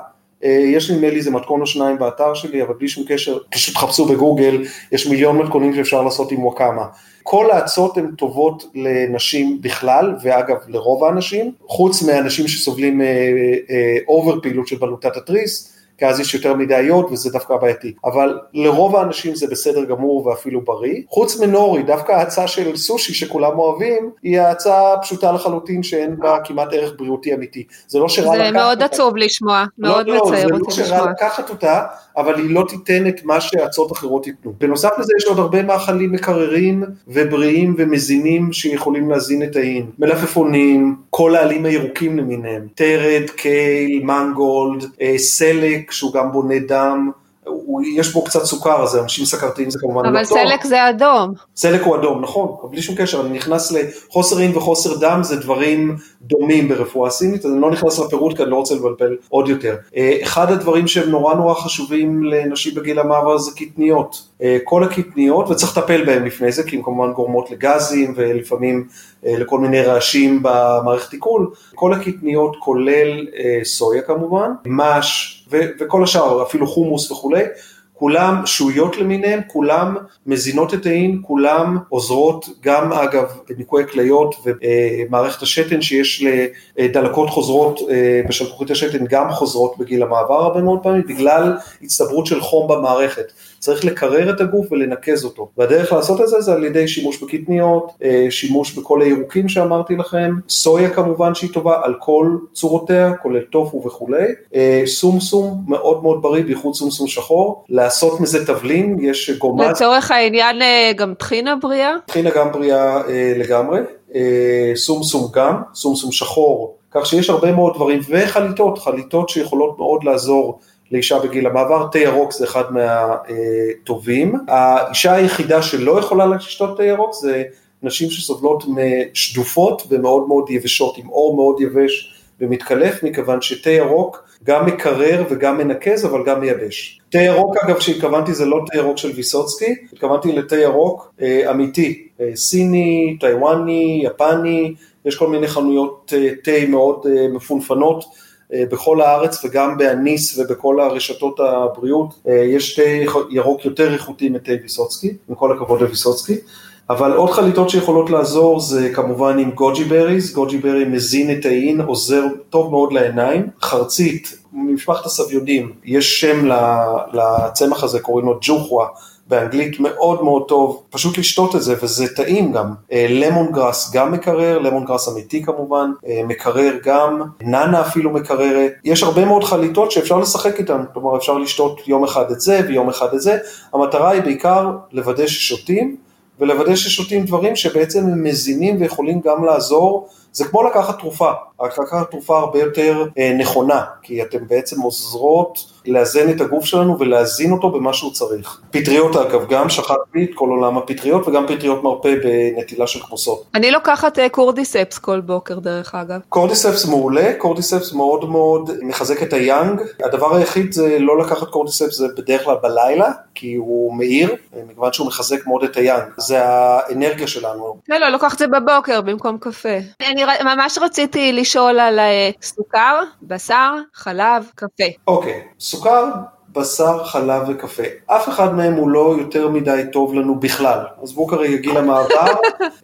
C: אה, יש נדמה לי איזה מתכון או שניים באתר שלי, אבל בלי שום קשר, פשוט תחפשו בגוגל, יש מיליון מתכונים שאפשר לעשות עם ווקאמה. כל האצות הן טובות לנשים בכלל, ואגב לרוב האנשים, חוץ מהאנשים שסובלים over אה, פעילות של בלוטת התריס, כי אז יש יותר מדי יוד וזה דווקא בעייתי. אבל לרוב האנשים זה בסדר גמור ואפילו בריא. חוץ מנורי, דווקא האצה של סושי שכולם אוהבים, היא האצה פשוטה לחלוטין שאין בה כמעט ערך בריאותי אמיתי. זה לא שרע לקחת
A: אותה. זה מאוד עצוב לשמוע,
C: לא,
A: מאוד
C: לא,
A: מצער
C: אותי לשמוע. זה לא שרע לקחת אותה, אבל היא לא תיתן את מה שאצות אחרות ייתנו. בנוסף לזה יש עוד הרבה מאכלים מקררים ובריאים ומזינים שיכולים להזין את האין. מלפפונים, כל העלים הירוקים למיניהם, תרד, קייל, מנגולד, אה, סלק שהוא גם בונה דם, הוא, יש בו קצת סוכר, אז אנשים סכרתיים זה כמובן
A: לא טוב. אבל סלק זה אדום.
C: סלק הוא אדום, נכון, אבל בלי שום קשר, אני נכנס לחוסר אין וחוסר דם, זה דברים דומים ברפואה סינית, אז אני לא נכנס לפירוט כי אני לא רוצה לבלבל עוד יותר. אה, אחד הדברים שהם נורא נורא חשובים לנשים בגיל המעבר זה קטניות. אה, כל הקטניות, וצריך לטפל בהן לפני זה, כי הן כמובן גורמות לגזים ולפעמים אה, לכל מיני רעשים במערכת עיכול. כל הקטניות כולל סויה כמובן, מש, ו- וכל השאר, אפילו חומוס וכולי, כולם שהויות למיניהם, כולם מזינות את האין, כולם עוזרות גם אגב בניקוי הכליות ומערכת השתן שיש לדלקות חוזרות אה, בשלפוחית השתן גם חוזרות בגיל המעבר הרבה מאוד פעמים בגלל הצטברות של חום במערכת. צריך לקרר את הגוף ולנקז אותו. והדרך לעשות את זה זה על ידי שימוש בקטניות, אה, שימוש בכל הירוקים שאמרתי לכם, סויה כמובן שהיא טובה על כל צורותיה, כולל טופו וכולי, אה, סום סום מאוד מאוד בריא, בייחוד סום סום שחור, לעשות מזה תבלין, יש גומז.
A: לצורך העניין אה, גם טחינה בריאה?
C: טחינה גם בריאה לגמרי, סום סום גם, סום סום שחור, כך שיש הרבה מאוד דברים, וחליטות, חליטות שיכולות מאוד לעזור לאישה בגיל המעבר, תה ירוק זה אחד מהטובים. האישה היחידה שלא יכולה לשתות תה ירוק זה נשים שסובלות משדופות ומאוד מאוד יבשות, עם אור מאוד יבש ומתקלף, מכיוון שתה ירוק גם מקרר וגם מנקז, אבל גם מייבש. תה ירוק אגב שהתכוונתי זה לא תה ירוק של ויסוצקי, התכוונתי לתה ירוק אה, אמיתי, אה, סיני, טיוואני, יפני, יש כל מיני חנויות אה, תה מאוד אה, מפונפנות. אה, בכל הארץ וגם באניס ובכל הרשתות הבריאות אה, יש תה ירוק יותר איכותי מתה ויסוצקי, עם כל הכבוד לויסוצקי. אבל עוד חליטות שיכולות לעזור זה כמובן עם גוג'י בריז, גוג'י ברי מזין את האין, עוזר טוב מאוד לעיניים. חרצית, ממשפחת הסביונים, יש שם לצמח הזה, קוראים לו ג'וחווה, באנגלית מאוד מאוד טוב, פשוט לשתות את זה וזה טעים גם. למון אה, גראס גם מקרר, למון גראס אמיתי כמובן, אה, מקרר גם, נאנה אפילו מקררת. יש הרבה מאוד חליטות שאפשר לשחק איתן, כלומר אפשר לשתות יום אחד את זה ויום אחד את זה. המטרה היא בעיקר לוודא ששותים ולוודא ששותים דברים שבעצם הם מזינים ויכולים גם לעזור זה כמו לקחת תרופה, רק לקחת תרופה הרבה יותר אה, נכונה, כי אתן בעצם עוזרות לאזן את הגוף שלנו ולהזין אותו במה שהוא צריך. פטריות אגב, גם שכחתי את כל עולם הפטריות וגם פטריות מרפא בנטילה של כמוסות.
A: אני לוקחת אה, קורדיספס כל בוקר דרך אגב.
C: קורדיספס מעולה, קורדיספס מאוד מאוד מחזק את היאנג. הדבר היחיד זה לא לקחת קורדיספס זה בדרך כלל בלילה, כי הוא מאיר, מכיוון שהוא מחזק מאוד את היאנג. זה האנרגיה שלנו.
A: לא, לא, לוקחת את זה בבוקר במקום קפה. אני ממש רציתי לשאול על אה, סוכר, בשר, חלב, קפה.
C: אוקיי, סוכר, בשר, חלב וקפה. אף אחד מהם הוא לא יותר מדי טוב לנו בכלל. עזבו כרגע גיל המעבר,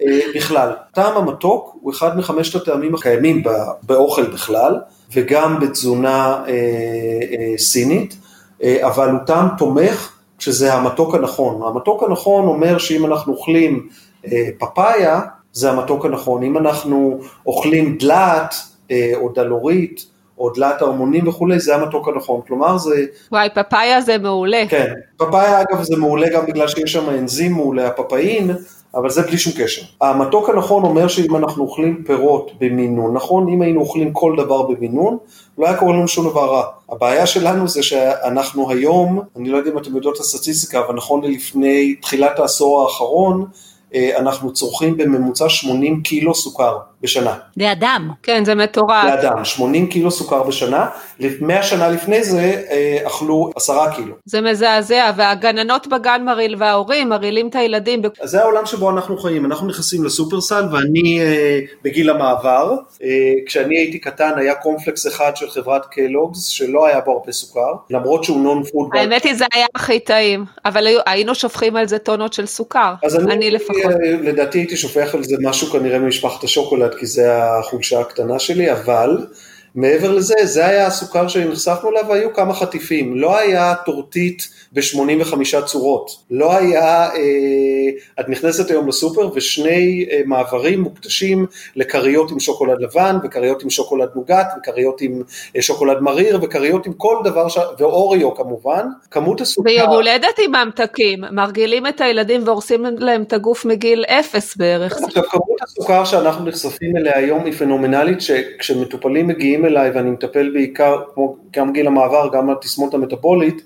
C: אה, בכלל. טעם המתוק הוא אחד מחמשת הטעמים הקיימים באוכל בכלל, וגם בתזונה אה, אה, סינית, אה, אבל הוא טעם תומך שזה המתוק הנכון. המתוק הנכון אומר שאם אנחנו אוכלים אה, פפאיה, זה המתוק הנכון. אם אנחנו אוכלים דלעת אה, או דלורית, או דלת הרמונים וכולי, זה המתוק הנכון. כלומר זה...
A: וואי, פפאיה זה מעולה.
C: כן, פפאיה אגב זה מעולה גם בגלל שיש שם אנזים מעולה, הפפאין, אבל זה בלי שום קשר. המתוק הנכון אומר שאם אנחנו אוכלים פירות במינון, נכון? אם היינו אוכלים כל דבר במינון, לא היה קורה לנו שום דבר רע. הבעיה שלנו זה שאנחנו היום, אני לא יודע אם אתם יודעות את הסטטיסטיקה, אבל נכון ללפני תחילת העשור האחרון, אנחנו צורכים בממוצע 80 קילו סוכר בשנה.
B: לאדם.
A: כן, זה מטורף.
C: לאדם, 80 קילו סוכר בשנה, 100 שנה לפני זה אה, אכלו 10 קילו.
A: זה מזעזע, והגננות בגן מרעיל וההורים מרעילים את הילדים.
C: אז זה העולם שבו אנחנו חיים, אנחנו נכנסים לסופרסל ואני אה, בגיל המעבר, כשאני הייתי קטן היה קורנפלקס אחד של חברת קלוגס שלא היה בו הרבה סוכר, למרות שהוא non food.
A: האמת היא זה היה הכי טעים, אבל היינו שופכים על זה טונות של סוכר, אני, אני לפחות.
C: לדעתי הייתי שופך על זה משהו כנראה ממשפחת השוקולד, כי זה החולשה הקטנה שלי, אבל מעבר לזה, זה היה הסוכר שנחשפנו אליו, והיו כמה חטיפים. לא היה טורטית ב-85 צורות. לא היה, אה, את נכנסת היום לסופר ושני אה, מעברים מוקדשים לכריות עם שוקולד לבן, וכריות עם שוקולד נוגת, וכריות עם אה, שוקולד מריר, וכריות עם כל דבר, ש... ואוריו כמובן. כמות הסוכר...
A: ויום הולדת עם ממתקים, מרגילים את הילדים והורסים להם את הגוף מגיל אפס בערך.
C: עכשיו, כמות הסוכר שאנחנו נחשפים אליה היום היא פנומנלית, שכשמטופלים מגיעים אליי ואני מטפל בעיקר, כמו גם גיל המעבר, גם על תסמונת המטבולית,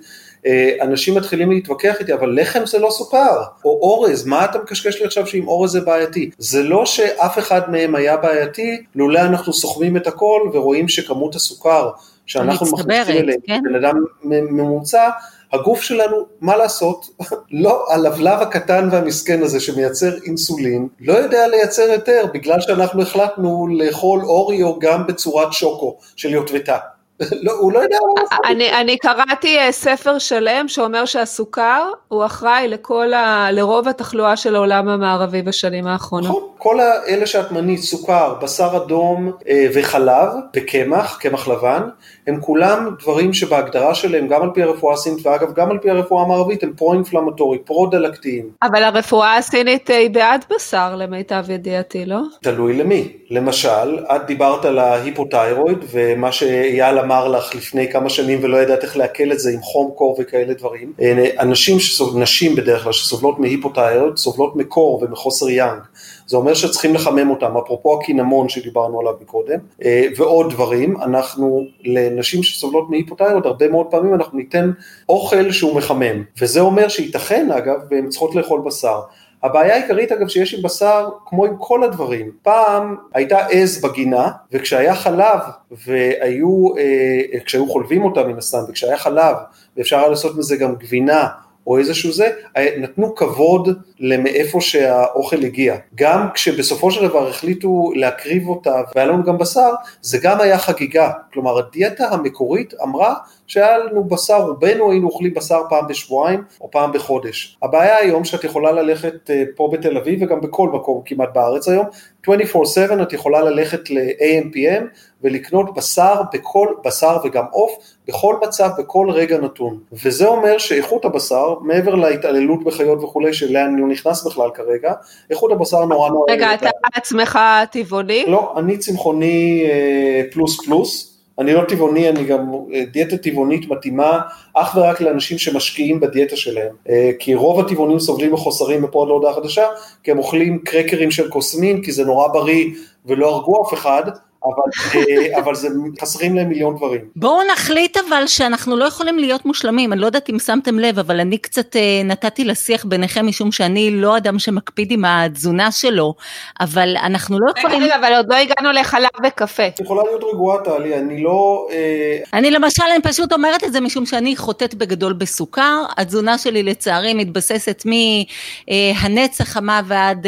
C: אה, אנשים מתחילים להתווכח איתי, אבל לחם זה לא סוכר, או אורז, מה אתה מקשקש לי עכשיו שאם אורז זה בעייתי? זה לא שאף אחד מהם היה בעייתי, לולא אנחנו סוחבים את הכל ורואים שכמות הסוכר שאנחנו מכניסים אליהם, כן? בן אדם ממוצע, הגוף שלנו, מה לעשות, (laughs) לא, הלבלב הקטן והמסכן הזה שמייצר אינסולין, לא יודע לייצר יותר, בגלל שאנחנו החלטנו לאכול אוריו גם בצורת שוקו של יוטבתה. (laughs) לא, הוא לא יודע מה לעשות.
A: אני, אני קראתי אה, ספר שלם שאומר שהסוכר הוא אחראי לכל ה, לרוב התחלואה של העולם המערבי בשנים האחרונות. נכון,
C: כל האלה שאת מנית, סוכר, בשר אדום אה, וחלב וקמח, קמח לבן, הם כולם דברים שבהגדרה שלהם, גם על פי הרפואה הסינית ואגב גם על פי הרפואה המערבית, הם פרו-אינפלמטורי, פרו-דלקתיים.
A: אבל הרפואה הסינית היא בעד בשר למיטב ידיעתי, לא?
C: תלוי למי. למשל, את דיברת על ההיפותיירואיד ומה שאייל אמר לך לפני כמה שנים ולא ידעת איך לעכל את זה עם חום קור וכאלה דברים. אנשים, שסוב, נשים בדרך כלל שסובלות מהיפותיירואיד, סובלות מקור ומחוסר יאנג. זה אומר שצריכים לחמם אותם, אפרופו הקינמון שדיברנו עליו מקודם, אה, ועוד דברים, אנחנו לנשים שסובלות מהיפותיירוד, הרבה מאוד פעמים אנחנו ניתן אוכל שהוא מחמם, וזה אומר שייתכן אגב, והן צריכות לאכול בשר. הבעיה העיקרית אגב שיש עם בשר, כמו עם כל הדברים, פעם הייתה עז בגינה, וכשהיה חלב והיו, אה, כשהיו חולבים אותה מן הסתם, וכשהיה חלב ואפשר היה לעשות מזה גם גבינה או איזשהו זה, נתנו כבוד למאיפה שהאוכל הגיע. גם כשבסופו של דבר החליטו להקריב אותה והיה לנו גם בשר, זה גם היה חגיגה. כלומר, הדיאטה המקורית אמרה שהיה לנו בשר, רובנו היינו אוכלים בשר פעם בשבועיים או פעם בחודש. הבעיה היום שאת יכולה ללכת אה, פה בתל אביב וגם בכל מקום כמעט בארץ היום, 24/7 את יכולה ללכת ל-AMPM ולקנות בשר בכל, בשר וגם עוף, בכל מצב, בכל רגע נתון. וזה אומר שאיכות הבשר, מעבר להתעללות בחיות וכולי, שאליה אני לא נכנס בכלל כרגע, איכות הבשר נורא נורא...
A: רגע, אתה עצמך טבעוני?
C: לא, אני צמחוני אה, פלוס פלוס. אני לא טבעוני, אני גם, אה, דיאטה טבעונית מתאימה אך ורק לאנשים שמשקיעים בדיאטה שלהם. אה, כי רוב הטבעונים סובלים מחוסרים ופה עוד לא הודעה חדשה, כי הם אוכלים קרקרים של קוסמין, כי זה נורא בריא ולא הרגו אף אחד, אבל, אה, אבל זה חסרים להם מיליון דברים.
B: בואו נחליט אבל שאנחנו לא יכולים להיות מושלמים, אני לא יודעת אם שמתם לב, אבל אני קצת אה, נתתי לשיח ביניכם משום שאני לא אדם שמקפיד עם התזונה שלו, אבל אנחנו לא יכולים...
A: רגע, אבל עוד לא הגענו לחלב וקפה.
C: את יכולה להיות רגועה טלי, אני לא... אה...
B: אני למשל, אני פשוט אומרת את זה משום שאני חוטאת בגדול בסוכר, התזונה שלי לצערי מתבססת מהנץ החמה ועד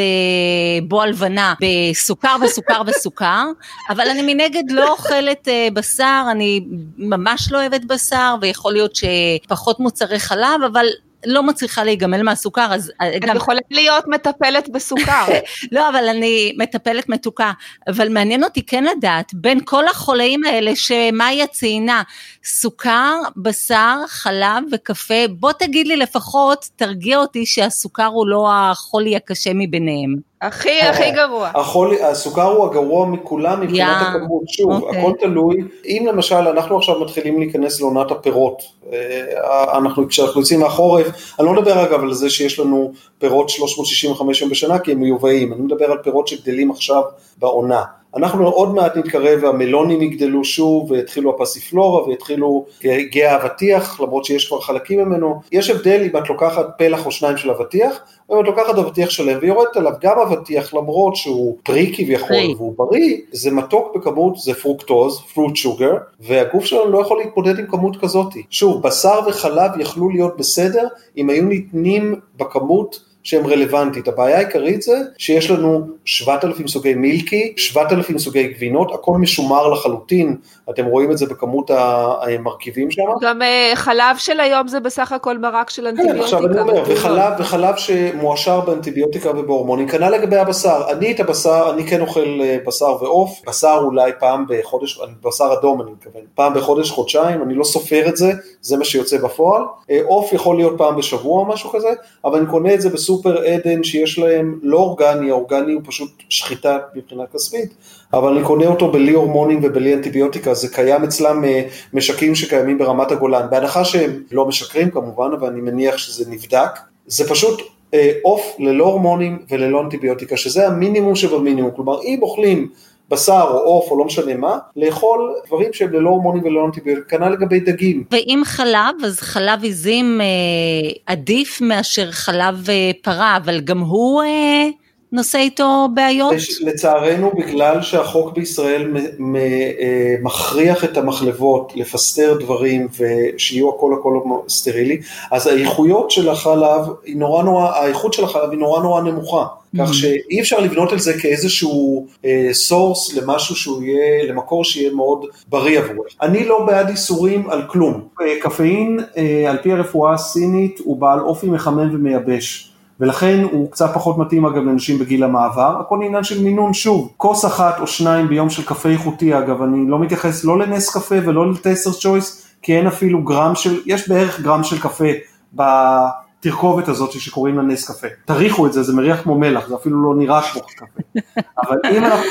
B: בוא הלבנה בסוכר וסוכר וסוכר, אבל אני מנגד לא אוכלת uh, בשר, אני ממש לא אוהבת בשר, ויכול להיות שפחות מוצרי חלב, אבל לא מצליחה להיגמל מהסוכר, אז...
A: אה, את גם... יכולה להיות מטפלת בסוכר. (laughs)
B: לא, אבל אני מטפלת מתוקה. אבל מעניין אותי כן לדעת, בין כל החולאים האלה שמאיה ציינה, סוכר, בשר, חלב וקפה, בוא תגיד לי לפחות, תרגיע אותי שהסוכר הוא לא החולי הקשה מביניהם.
A: הכי הכי גרוע.
C: החולי, הסוכר הוא הגרוע מכולם מבחינת
B: יא,
C: הכמות, שוב,
B: אוקיי.
C: הכל תלוי, אם למשל אנחנו עכשיו מתחילים להיכנס לעונת הפירות, אה, אנחנו, כשאנחנו יוצאים מהחורף, אני לא מדבר אגב על זה שיש לנו פירות 365 יום בשנה כי הם מיובאים, אני מדבר על פירות שגדלים עכשיו בעונה. אנחנו עוד מעט נתקרב והמלונים יגדלו שוב ויתחילו הפסיפלורה ויתחילו גיא האבטיח למרות שיש כבר חלקים ממנו. יש הבדל אם את לוקחת פלח או שניים של אבטיח אם את לוקחת אבטיח שלם ויורדת עליו. גם אבטיח למרות שהוא פרי כביכול. והוא בריא זה מתוק בכמות זה פרוקטוז, fruit sugar והגוף שלנו לא יכול להתמודד עם כמות כזאת. שוב בשר וחלב יכלו להיות בסדר אם היו ניתנים בכמות שהם רלוונטית. הבעיה העיקרית זה שיש לנו 7,000 סוגי מילקי, 7,000 סוגי גבינות, הכל משומר לחלוטין, אתם רואים את זה בכמות המרכיבים שם.
A: גם אה, חלב של היום זה בסך הכל מרק של
C: כן,
A: אנטיביוטיקה.
C: עכשיו אני אומר. וחלב, וחלב שמועשר באנטיביוטיקה ובהורמונים, כנ"ל לגבי הבשר, אני את הבשר, אני כן אוכל אה, בשר ועוף, בשר אולי פעם בחודש, בשר אדום אני מתכוון, פעם בחודש, חודשיים, אני לא סופר את זה, זה מה שיוצא בפועל, אה, עוף יכול להיות פעם בשבוע או משהו כזה, אבל אני קונה את זה בסופר עדן שיש להם לא אורגני, האורגני הוא פשוט שחיטה מבחינה כספית, אבל אני קונה אותו בלי הורמונים ובלי אנטיביוטיקה, זה קיים אצלם אה, משקים שקיימים ברמת הגולן, בהנחה שהם לא משקרים כמובן, אבל אני מניח שזה נבדק, זה פשוט אה, עוף ללא הורמונים וללא אנטיביוטיקה, שזה המינימום שבמינימום, כלומר אם אוכלים בשר או עוף או לא משנה מה, לאכול דברים שהם ללא הורמונים וללא אנטיביוטיקה, כנ"ל לגבי דגים.
B: ואם חלב, אז חלב עיזים אה, עדיף מאשר חלב אה, פרה, אבל גם הוא אה, נושא איתו בעיות?
C: יש- לצערנו, בגלל שהחוק בישראל מ- מ- אה, מכריח את המחלבות לפסטר דברים ושיהיו הכל הכל סטרילי, אז האיכויות של החלב, היא נורא נורא, האיכות של החלב היא נורא נורא נמוכה. כך שאי אפשר לבנות על זה כאיזשהו source למשהו שהוא יהיה, למקור שיהיה מאוד בריא עבורך. אני לא בעד איסורים על כלום. אה, קפאין, אה, על פי הרפואה הסינית, הוא בעל אופי מחמם ומייבש. ולכן הוא קצת פחות מתאים אגב לאנשים בגיל המעבר, הכל עניין של מינון שוב, כוס אחת או שניים ביום של קפה איכותי אגב, אני לא מתייחס לא לנס קפה ולא ל Taster's Choice, כי אין אפילו גרם של, יש בערך גרם של קפה בתרכובת הזאת שקוראים לה נס קפה. תריחו את זה, זה מריח כמו מלח, זה אפילו לא נראה כמו קפה. אבל אם אנחנו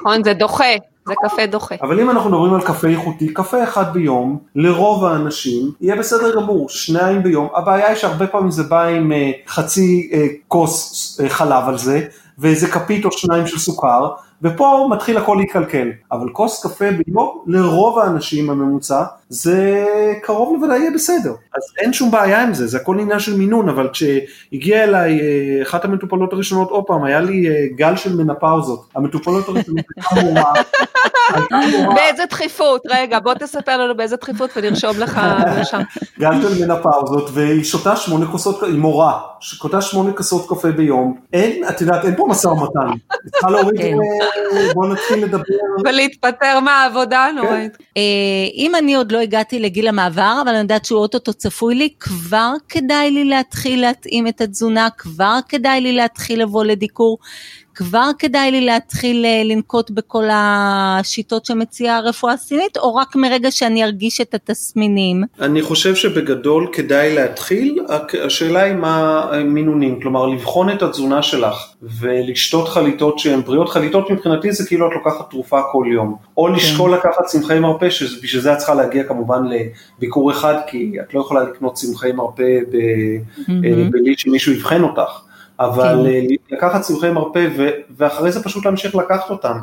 A: נכון, זה דוחה, זה קפה דוחה.
C: אבל אם אנחנו מדברים על קפה איכותי, קפה אחד ביום, לרוב האנשים, יהיה בסדר גמור, שניים ביום. הבעיה היא שהרבה פעמים זה בא עם אה, חצי אה, כוס אה, חלב על זה, ואיזה כפית או שניים של סוכר, ופה מתחיל הכל להתקלקל. אבל כוס קפה ביום, לרוב האנשים הממוצע, זה קרוב לוודאי יהיה בסדר. אז אין שום בעיה עם זה, זה הכל עניין של מינון, אבל כשהגיעה אליי אה, אחת המטופלות הראשונות, עוד פעם, היה לי אה, גל של מנפאוזות. המטופלות הראשונות (laughs) הייתה מורה,
A: באיזה דחיפות? רגע, בוא תספר לנו באיזה דחיפות ונרשום לך מרשם. (laughs)
C: גל של מנפאוזות, והיא שותה שמונה כוסות, היא מורה, שותה שמונה כוסות קפה ביום. אין, את יודעת, אין פה משא ומתן. צריכה להוריד,
B: כן.
C: אה, בוא נתחיל לדבר.
A: ולהתפטר מהעבודה הנוראית.
B: אה, אם אני עוד לא הגעתי לגיל המעבר, אבל אני יודעת שהוא אוטוטו צפוי לי, כבר כדאי לי להתחיל להתאים את התזונה, כבר כדאי לי להתחיל לבוא לדיקור, כבר כדאי לי להתחיל אה, לנקוט בכל השיטות שמציעה הרפואה הסינית, או רק מרגע שאני ארגיש את התסמינים?
C: אני חושב שבגדול כדאי להתחיל, השאלה היא מה המינונים, כלומר לבחון את התזונה שלך ולשתות חליטות שהן בריאות, חליטות מבחינתי זה כאילו את לוקחת תרופה כל יום, או לשקול לקחת צמחי מרפא, שבשביל זה את צריכה להגיע כמובן לביקור אחד, כי את לא יכולה לקנות צמחי מרפא ב- אה, בלי שמישהו יבחן אותך, אבל אה, לקחת צמחי מרפא ו- ואחרי זה פשוט להמשיך לקחת אותם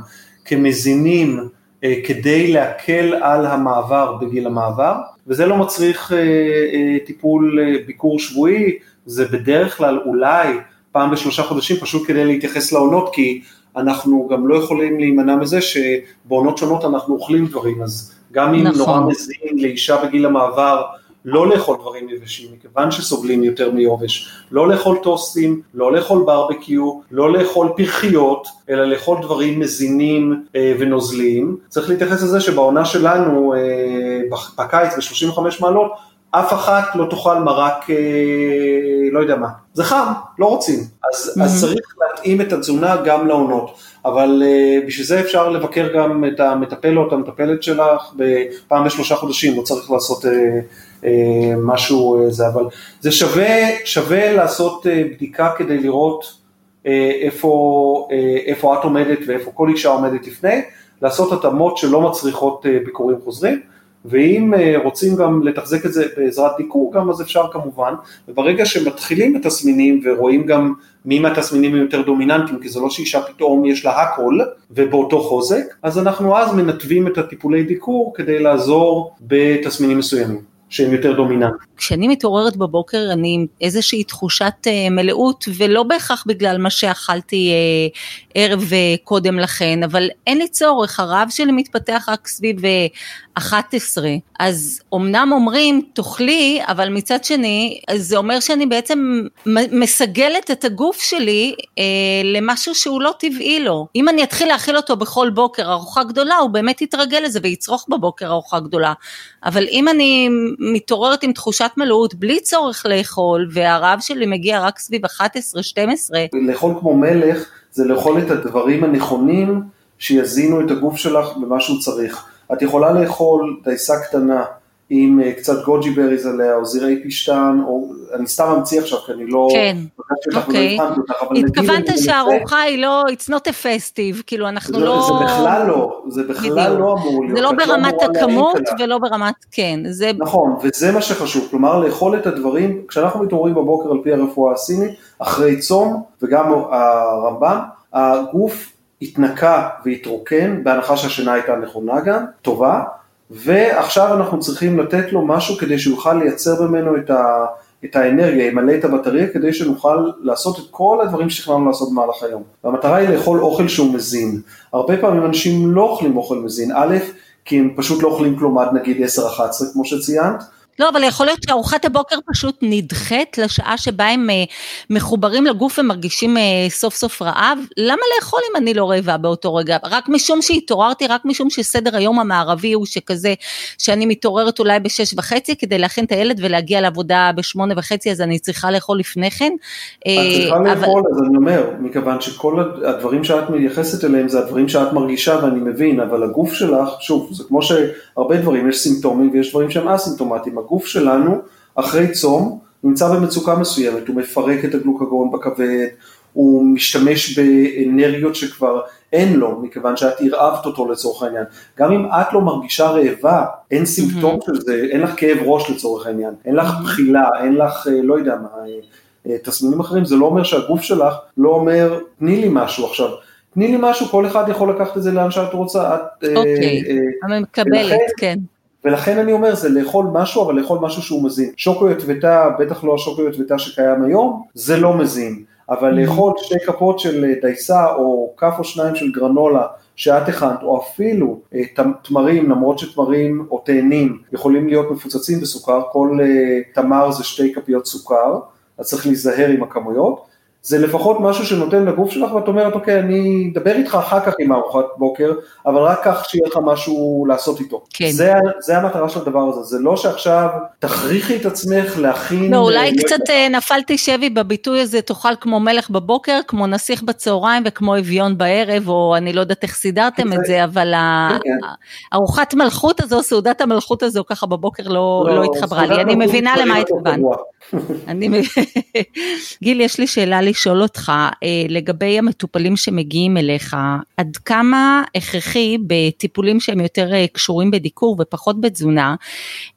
C: כמזינים אה, כדי להקל על המעבר בגיל המעבר, וזה לא מצריך אה, אה, טיפול אה, ביקור שבועי, זה בדרך כלל אולי פעם בשלושה חודשים פשוט כדי להתייחס לעונות, כי אנחנו גם לא יכולים להימנע מזה שבעונות שונות אנחנו אוכלים דברים, אז גם אם
B: נכון.
C: נורא מזין לאישה בגיל המעבר לא לאכול דברים יבשים, מכיוון שסובלים יותר מיובש, לא לאכול טוסטים, לא לאכול ברבקיו, לא לאכול פרחיות, אלא לאכול דברים מזינים אה, ונוזליים. צריך להתייחס לזה שבעונה שלנו, אה, בקיץ ב-35 מעלות, אף אחת לא תאכל מרק, אה, לא יודע מה, זה חם, לא רוצים, אז, אז צריך להתאים את התזונה גם לעונות, אבל uh, בשביל זה אפשר לבקר גם את המטפל או את המטפלת שלך פעם בשלושה חודשים, לא צריך לעשות uh, משהו uh, זה, אבל זה שווה, שווה לעשות uh, בדיקה כדי לראות איפה, איפה את עומדת ואיפה כל אישה עומדת לפני, לעשות התאמות שלא מצריכות ביקורים חוזרים. ואם רוצים גם לתחזק את זה בעזרת דיקור גם אז אפשר כמובן, וברגע שמתחילים התסמינים ורואים גם מי מהתסמינים יותר דומיננטיים, כי זה לא שאישה פתאום יש לה הכל ובאותו חוזק, אז אנחנו אז מנתבים את הטיפולי דיקור כדי לעזור בתסמינים מסוימים. שהם יותר דומיננטיים.
B: כשאני מתעוררת בבוקר אני עם איזושהי תחושת uh, מלאות ולא בהכרח בגלל מה שאכלתי uh, ערב uh, קודם לכן, אבל אין לי צורך, הרעב שלי מתפתח רק סביב uh, 11, אז אמנם אומרים תאכלי, אבל מצד שני זה אומר שאני בעצם מסגלת את הגוף שלי uh, למשהו שהוא לא טבעי לו. אם אני אתחיל להאכיל אותו בכל בוקר ארוחה גדולה, הוא באמת יתרגל לזה ויצרוך בבוקר ארוחה גדולה. אבל אם אני מתעוררת עם תחושת מלאות בלי צורך לאכול, והרעב שלי מגיע רק סביב 11-12.
C: לאכול כמו מלך זה לאכול את הדברים הנכונים שיזינו את הגוף שלך במה שהוא צריך. את יכולה לאכול דייסה קטנה עם אה, קצת גוג'י בריז עליה, או זירי פישטן, או אני סתם אמציא עכשיו, כי אני לא...
B: כן, אוקיי. התכוונת שהארוחה היא לא, it's not a festive, כאילו אנחנו לא...
C: זה בכלל לא, זה בכלל לא אמור להיות.
B: זה לא ברמת הכמות ולא ברמת, כן, זה...
C: נכון, וזה מה שחשוב, כלומר לאכול את הדברים, כשאנחנו מתעוררים בבוקר על פי הרפואה הסינית, אחרי צום, וגם הרמב"ם, הגוף התנקה והתרוקן, בהנחה שהשינה הייתה נכונה גם, טובה, ועכשיו אנחנו צריכים לתת לו משהו כדי שהוא יוכל לייצר ממנו את, ה, את האנרגיה, ימלא את הבטריה כדי שנוכל לעשות את כל הדברים שתכננו לעשות במהלך היום. והמטרה היא לאכול אוכל שהוא מזין. הרבה פעמים אנשים לא אוכלים אוכל מזין, א', כי הם פשוט לא אוכלים כלום עד נגיד 10-11 כמו שציינת,
B: לא, אבל יכול להיות שארוחת הבוקר פשוט נדחית לשעה שבה הם אה, מחוברים לגוף ומרגישים אה, סוף סוף רעב. למה לאכול אם אני לא רעבה באותו רגע? רק משום שהתעוררתי, רק משום שסדר היום המערבי הוא שכזה, שאני מתעוררת אולי בשש וחצי כדי להכין את הילד ולהגיע לעבודה בשמונה וחצי, אז אני צריכה לאכול לפני כן.
C: את צריכה אבל... לאכול, אז אני אומר, מכיוון שכל הדברים שאת מייחסת אליהם זה הדברים שאת מרגישה ואני מבין, אבל הגוף שלך, שוב, זה כמו שהרבה דברים, יש סימפטומים ויש דברים שהם אסימפטומטיים. הגוף שלנו, אחרי צום, נמצא במצוקה מסוימת, הוא מפרק את הגלוקגון בכבד, הוא משתמש באנרגיות שכבר אין לו, מכיוון שאת הרעבת אותו לצורך העניין. גם אם את לא מרגישה רעבה, אין סימפטום mm-hmm. של זה, אין לך כאב ראש לצורך העניין, אין לך בחילה, אין לך, אה, לא יודע מה, אה, אה, תסמינים אחרים, זה לא אומר שהגוף שלך לא אומר, תני לי משהו עכשיו. תני לי משהו, כל אחד יכול לקחת את זה לאן שאת רוצה.
B: אוקיי, אני מקבלת, כן.
C: ולכן אני אומר, זה לאכול משהו, אבל לאכול משהו שהוא מזין. שוקו יוטבתה, בטח לא השוקו יוטבתה שקיים היום, זה לא מזין. אבל mm-hmm. לאכול שתי כפות של אה, דייסה, או כף או שניים של גרנולה, שאת הכנת, או אפילו אה, תמרים, למרות שתמרים או תאנים יכולים להיות מפוצצים בסוכר, כל אה, תמר זה שתי כפיות סוכר, אז צריך להיזהר עם הכמויות. זה לפחות משהו שנותן לגוף שלך ואת אומרת אוקיי אני אדבר איתך אחר כך עם ארוחת בוקר אבל רק כך שיהיה לך משהו לעשות איתו. כן. זה, זה המטרה של הדבר הזה זה לא שעכשיו תכריחי את עצמך להכין.
B: לא אולי לא קצת אה, נפלתי שבי בביטוי הזה תאכל כמו מלך בבוקר כמו נסיך בצהריים וכמו אביון בערב או אני לא יודעת איך סידרתם את זה אבל כן. ארוחת מלכות הזו סעודת המלכות הזו ככה בבוקר לא, לא, לא התחברה לי אני מבינה למה התכוונת. (laughs) גיל יש לי שאלה לשאול אותך אה, לגבי המטופלים שמגיעים אליך, עד כמה הכרחי בטיפולים שהם יותר אה, קשורים בדיקור ופחות בתזונה,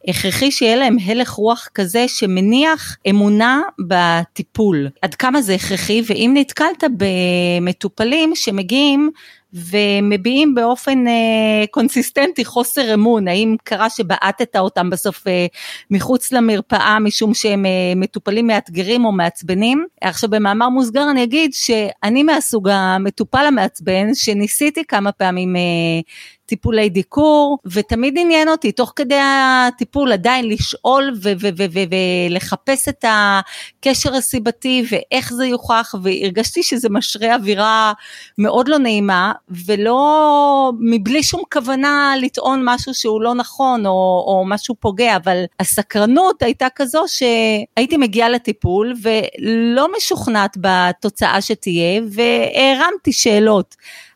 B: הכרחי שיהיה להם הלך רוח כזה שמניח אמונה בטיפול, עד כמה זה הכרחי? ואם נתקלת במטופלים שמגיעים ומביעים באופן אה, קונסיסטנטי חוסר אמון, האם קרה שבעטת אותם בסוף אה, מחוץ למרפאה משום שהם אה, מטופלים מאתגרים או מעצבנים. עכשיו במאמר מוסגר אני אגיד שאני מהסוג המטופל המעצבן, שניסיתי כמה פעמים אה, טיפולי דיקור, ותמיד עניין אותי תוך כדי הטיפול עדיין לשאול ולחפש את הקשר הסיבתי ואיך זה יוכח, והרגשתי שזה משרה אווירה מאוד לא נעימה, ולא, מבלי שום כוונה לטעון משהו שהוא לא נכון או, או משהו פוגע, אבל הסקרנות הייתה כזו שהייתי מגיעה לטיפול ולא משוכנעת בתוצאה שתהיה, והרמתי שאלות.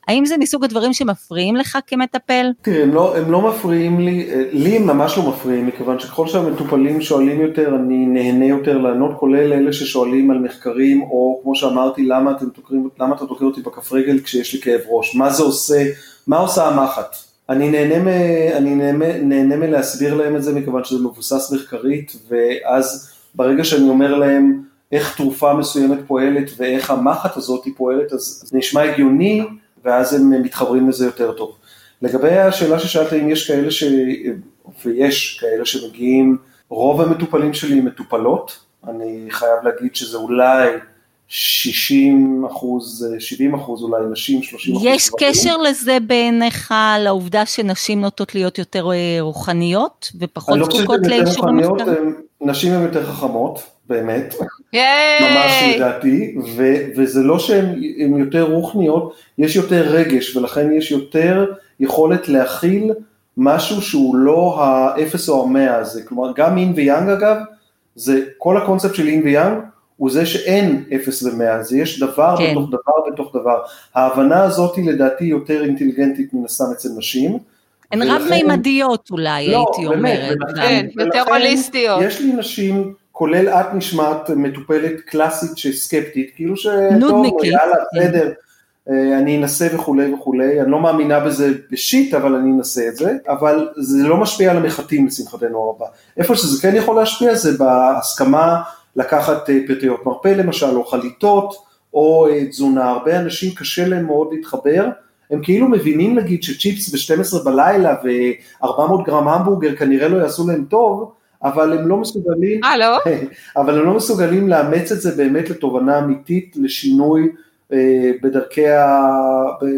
B: האם זה מסוג הדברים שמפריעים לך כמטפל?
C: תראה, הם לא, הם לא מפריעים לי, אה, לי הם ממש לא מפריעים, מכיוון שככל שהמטופלים שואלים יותר, אני נהנה יותר לענות, כולל אלה ששואלים על מחקרים, או כמו שאמרתי, למה, תוקרים, למה אתה תוקר אותי בכף רגל כשיש לי כאב ראש? מה זה עושה, מה עושה המחט? אני נהנה, מ, אני נהנה, נהנה מלהסביר להם את זה, מכיוון שזה מבוסס מחקרית, ואז ברגע שאני אומר להם איך תרופה מסוימת פועלת ואיך המחט הזאת פועלת, אז זה נשמע הגיוני. ואז הם מתחברים לזה יותר טוב. לגבי השאלה ששאלת אם יש כאלה ש... ויש כאלה שמגיעים, רוב המטופלים שלי הם מטופלות, אני חייב להגיד שזה אולי 60 אחוז, 70 אחוז אולי נשים, 30 אחוז.
B: יש קשר לזה בעיניך לעובדה שנשים נוטות להיות יותר אה, רוחניות ופחות זקוקות לאישור
C: המחקרים? נשים הן יותר חכמות, באמת, ממש לדעתי, וזה לא שהן יותר רוחניות, יש יותר רגש ולכן יש יותר יכולת להכיל משהו שהוא לא האפס או המאה הזה, כלומר גם אין ויאנג אגב, זה כל הקונספט של אין ויאנג הוא זה שאין אפס ומאה, זה יש דבר כן. בתוך דבר בתוך דבר, ההבנה הזאת היא לדעתי יותר אינטליגנטית מן הסתם אצל נשים,
B: הן רב-מימדיות אולי, לא, הייתי באמת, אומרת.
A: כן, יותר הוליסטיות.
C: יש לי נשים כולל את נשמעת מטופלת קלאסית שסקפטית, כאילו ש...
B: נודניקית.
C: יאללה, בסדר, אה, אני אנסה וכולי וכולי, אני לא מאמינה בזה בשיט, אבל אני אנסה את זה, אבל זה לא משפיע על המחטים לשמחתנו הרבה. איפה שזה כן יכול להשפיע זה בהסכמה לקחת אה, פטריות מרפא למשל, או חליטות, או אה, תזונה, הרבה אנשים קשה להם מאוד להתחבר. הם כאילו מבינים נגיד שצ'יפס ב-12 בלילה ו-400 גרם המבורגר כנראה לא יעשו להם טוב, אבל הם לא מסוגלים,
A: אה לא? (laughs)
C: אבל הם לא מסוגלים לאמץ את זה באמת לתובנה אמיתית, לשינוי אה, בדרכי, ה,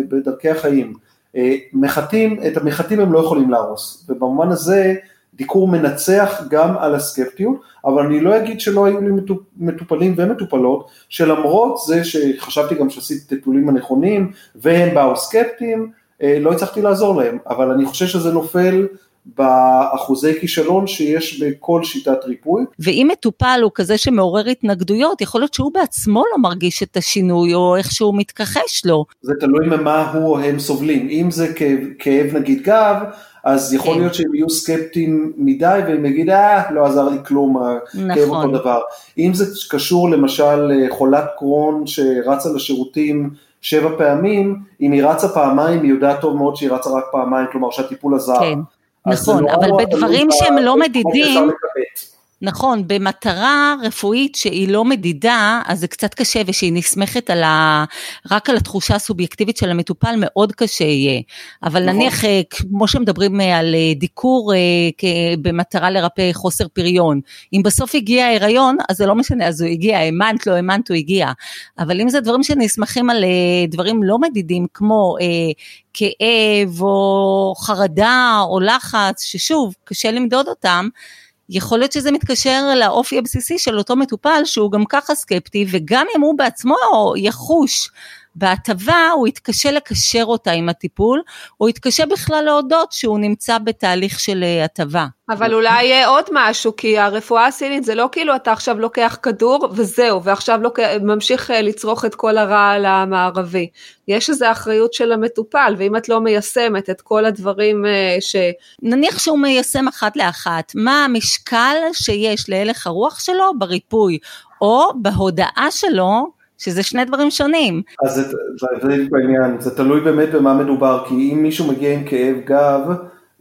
C: בדרכי החיים. אה, מחטים, את המחטים הם לא יכולים להרוס, ובמובן הזה דיקור מנצח גם על הסקפטיות, אבל אני לא אגיד שלא היו לי מטופלים ומטופלות, שלמרות זה שחשבתי גם שעשיתי את הטיפולים הנכונים, והם באו סקפטיים, אה, לא הצלחתי לעזור להם, אבל אני חושב שזה נופל באחוזי כישלון שיש בכל שיטת ריפוי.
B: ואם מטופל הוא כזה שמעורר התנגדויות, יכול להיות שהוא בעצמו לא מרגיש את השינוי או איך שהוא מתכחש לו.
C: זה תלוי ממה הוא או הם סובלים. אם זה כאב, כאב נגיד גב, אז יכול כן. להיות שהם יהיו סקפטיים מדי והם יגידו, אה, לא עזר לי כלום, נכון. כאב אותו דבר. אם זה קשור למשל לחולת קרון שרצה לשירותים שבע פעמים, אם היא רצה פעמיים, היא יודעת טוב מאוד שהיא רצה רק פעמיים, כלומר שהטיפול עזר.
B: כן. נכון, אבל בדברים שהם לא מדידים, נכון, במטרה רפואית שהיא לא מדידה, אז זה קצת קשה, ושהיא נסמכת על ה... רק על התחושה הסובייקטיבית של המטופל, מאוד קשה יהיה. אבל נכון. נניח, אה, כמו שמדברים אה, על אה, דיקור במטרה לרפא חוסר פריון, אם בסוף הגיע ההיריון, אז זה לא משנה, אז הוא הגיע, האמנת, לא האמנת, הוא הגיע. אבל אם זה דברים שנסמכים על דברים לא מדידים, כמו כאב או חרדה או לחץ, ששוב, קשה למדוד אותם, יכול להיות שזה מתקשר לאופי הבסיסי של אותו מטופל שהוא גם ככה סקפטי וגם אם הוא בעצמו יחוש בהטבה הוא יתקשה לקשר אותה עם הטיפול, או יתקשה בכלל להודות שהוא נמצא בתהליך של אה, הטבה.
A: אבל אולי עוד משהו, כי הרפואה הסינית זה לא כאילו אתה עכשיו לוקח כדור וזהו, ועכשיו לוק... ממשיך אה, לצרוך את כל הרעל המערבי. יש איזו אחריות של המטופל, ואם את לא מיישמת את כל הדברים אה, ש...
B: נניח שהוא מיישם אחת לאחת, מה המשקל שיש להלך הרוח שלו בריפוי, או בהודעה שלו שזה שני דברים שונים.
C: אז זה, זה, זה בעניין, זה תלוי באמת במה מדובר, כי אם מישהו מגיע עם כאב גב,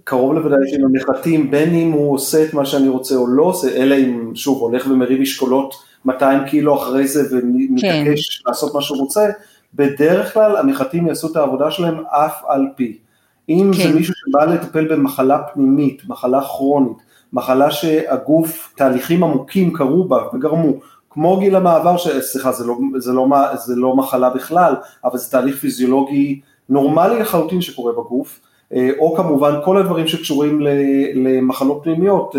C: קרוב לוודאי שעם המחטים, בין אם הוא עושה את מה שאני רוצה או לא עושה, אלא אם שוב הולך ומרים משקולות 200 קילו אחרי זה ומתעקש כן. לעשות מה שהוא רוצה, בדרך כלל המחטים יעשו את העבודה שלהם אף על פי. אם כן. זה מישהו שבא לטפל במחלה פנימית, מחלה כרונית, מחלה שהגוף, תהליכים עמוקים קרו בה וגרמו, כמו גיל המעבר, ש... סליחה, זה לא, זה, לא, זה לא מחלה בכלל, אבל זה תהליך פיזיולוגי נורמלי לחלוטין שקורה בגוף. או כמובן כל הדברים שקשורים למחלות פנימיות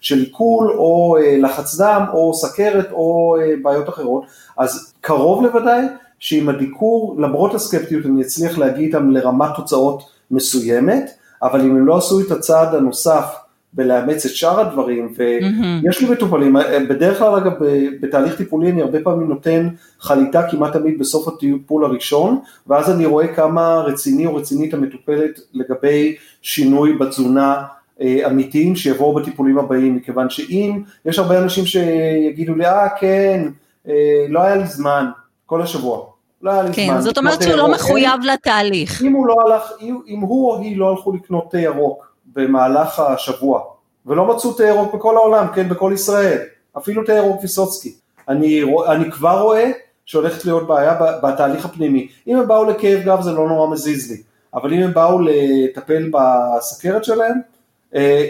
C: של עיכול או לחץ דם או סכרת או בעיות אחרות, אז קרוב לוודאי שעם הדיקור, למרות הסקפטיות אני אצליח להגיע איתם לרמת תוצאות מסוימת, אבל אם הם לא עשו את הצעד הנוסף בלאמץ את שאר הדברים, ויש לי מטופלים, בדרך כלל אגב בתהליך טיפולי אני הרבה פעמים נותן חליטה כמעט תמיד בסוף הטיפול הראשון, ואז אני רואה כמה רציני או רצינית המטופלת לגבי שינוי בתזונה אה, אמיתיים שיבואו בטיפולים הבאים, מכיוון שאם יש הרבה אנשים שיגידו לי, אה כן, אה, לא היה לי זמן כל השבוע, לא היה לי
B: כן,
C: זמן.
B: כן, זאת אומרת שהוא לא מחויב לתהליך.
C: אם הוא, לא הלך, אם הוא או היא לא הלכו לקנות תה ירוק במהלך השבוע, ולא מצאו תה ירוק בכל העולם, כן, בכל ישראל, אפילו תה ירוק ויסוצקי, אני, אני כבר רואה שהולכת להיות בעיה בתהליך הפנימי. אם הם באו לכאב גב זה לא נורא מזיז לי, אבל אם הם באו לטפל בסכרת שלהם,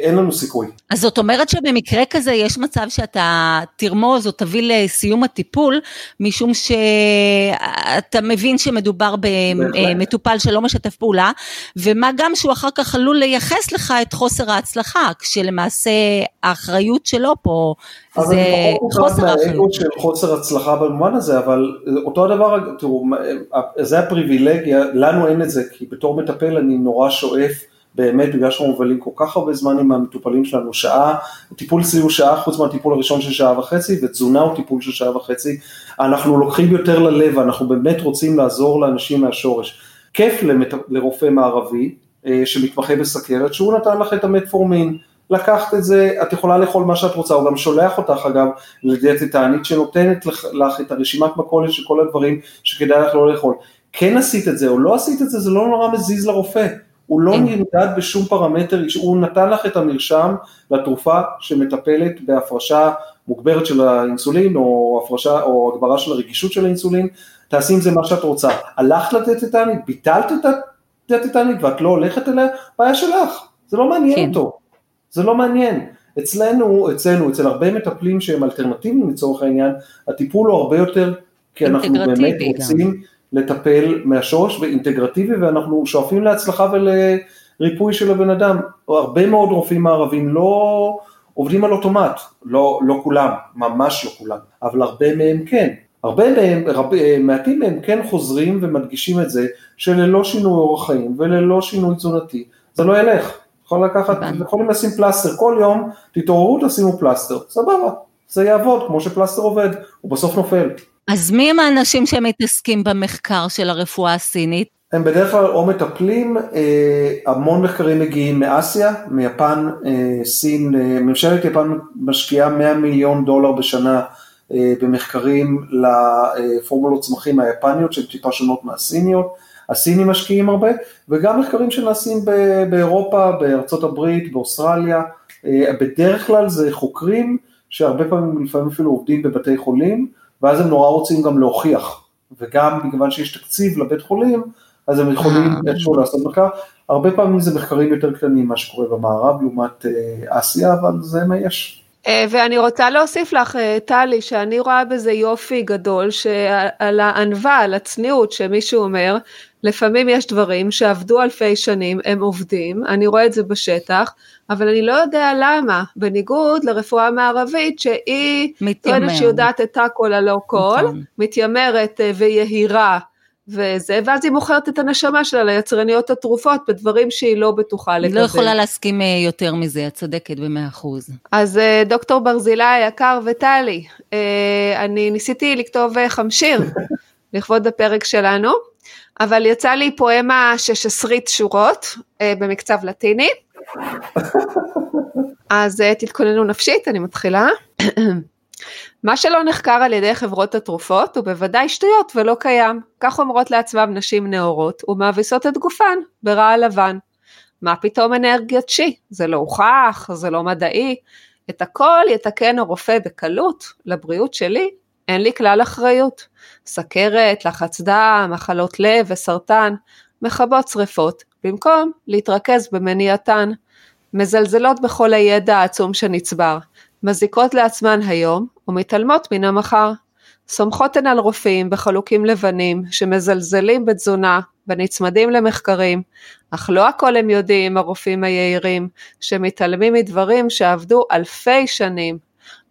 C: אין לנו סיכוי.
B: אז זאת אומרת שבמקרה כזה יש מצב שאתה תרמוז או תביא לסיום הטיפול, משום שאתה מבין שמדובר במטופל שלא משתף פעולה, ומה גם שהוא אחר כך עלול לייחס לך את חוסר ההצלחה, כשלמעשה האחריות שלו פה זה חוסר האחריות.
C: של חוסר הצלחה במובן הזה, אבל אותו הדבר, תראו, זה הפריבילגיה, לנו אין את זה, כי בתור מטפל אני נורא שואף באמת בגלל שאנחנו מבלים כל כך הרבה זמן עם המטופלים שלנו, שעה, טיפול אצלי הוא שעה חוץ מהטיפול הראשון של שעה וחצי, ותזונה הוא טיפול של שעה וחצי, אנחנו לוקחים יותר ללב, אנחנו באמת רוצים לעזור לאנשים מהשורש. כיף למת... לרופא מערבי אה, שמתמחה בסכרת, שהוא נתן לך את המטפורמין, לקחת את זה, את יכולה לאכול מה שאת רוצה, הוא גם שולח אותך אגב לדיאטטנית שנותנת לך, לך את הרשימת מכולת של כל הדברים שכדאי לך לא לאכול. כן עשית את זה או לא עשית את זה, זה לא נורא מזיז לרופא. הוא לא נמדד בשום פרמטר, הוא נתן לך את המרשם לתרופה שמטפלת בהפרשה מוגברת של האינסולין, או הפרשה, או הגברה של הרגישות של האינסולין, תעשי עם זה מה שאת רוצה. הלכת לטטטנית, ביטלת את הטטטנית ואת לא הולכת אליה, בעיה שלך, זה לא מעניין כן. אותו, זה לא מעניין. אצלנו, אצלנו, אצל הרבה מטפלים שהם אלטרנטיביים לצורך העניין, הטיפול הוא הרבה יותר, כי אנחנו באמת רוצים. לטפל מהשורש ואינטגרטיבי ואנחנו שואפים להצלחה ולריפוי של הבן אדם. הרבה מאוד רופאים מערבים לא עובדים על אוטומט, לא, לא כולם, ממש לא כולם, אבל הרבה מהם כן. הרבה מהם, רב, מעטים מהם כן חוזרים ומדגישים את זה שללא שינוי אורח חיים וללא שינוי תזונתי זה לא ילך. יכול לקחת, יכולים לשים פלסטר כל יום, תתעוררו תשימו פלסטר, סבבה, זה יעבוד כמו שפלסטר עובד, הוא בסוף נופל.
B: אז מי הם האנשים שמתעסקים במחקר של הרפואה הסינית?
C: הם בדרך כלל או מטפלים, אה, המון מחקרים מגיעים מאסיה, מיפן, אה, סין, אה, ממשלת יפן משקיעה 100 מיליון דולר בשנה במחקרים לפורמולות צמחים היפניות שהן טיפה שונות מהסיניות, הסינים משקיעים הרבה, וגם מחקרים שנעשים באירופה, בארצות הברית, באוסטרליה, בדרך כלל זה חוקרים שהרבה פעמים לפעמים אפילו עובדים בבתי חולים, ואז הם נורא רוצים גם להוכיח, וגם מכיוון שיש תקציב לבית חולים, אז הם יכולים אה. איכשהו לעשות מחקר, הרבה פעמים זה מחקרים יותר קטנים מה שקורה במערב לעומת אה, אסיה, אבל זה מה יש.
A: אה, ואני רוצה להוסיף לך, טלי, שאני רואה בזה יופי גדול, שעל הענווה, על הצניעות שמישהו אומר, לפעמים יש דברים שעבדו אלפי שנים, הם עובדים, אני רואה את זה בשטח, אבל אני לא יודע למה, בניגוד לרפואה מערבית שהיא טוענת שהיא יודעת את הכל הלא כל, נכון. מתיימרת אה, ויהירה וזה, ואז היא מוכרת את הנשמה שלה ליצרניות התרופות בדברים שהיא לא בטוחה לקבל.
B: היא לא יכולה להסכים אה, יותר מזה, את צודקת במאה אחוז.
A: אז אה, דוקטור ברזילי היקר וטלי, אני ניסיתי לכתוב חמשיר לכבוד הפרק שלנו. אבל יצא לי פואמה שש שורות במקצב לטיני, (laughs) אז אה, תתכוננו נפשית, אני מתחילה. (clears throat) מה שלא נחקר על ידי חברות התרופות הוא בוודאי שטויות ולא קיים. כך אומרות לעצמם נשים נאורות ומאביסות את גופן ברעל לבן. מה פתאום אנרגיית שי? זה לא הוכח, זה לא מדעי. את הכל יתקן הרופא בקלות, לבריאות שלי אין לי כלל אחריות. סכרת, לחץ דם, מחלות לב וסרטן, מכבות שרפות, במקום להתרכז במניעתן. מזלזלות בכל הידע העצום שנצבר, מזיקות לעצמן היום ומתעלמות מן המחר. סומכות הן על רופאים בחלוקים לבנים שמזלזלים בתזונה ונצמדים למחקרים, אך לא הכל הם יודעים, הרופאים היהירים, שמתעלמים מדברים שעבדו אלפי שנים.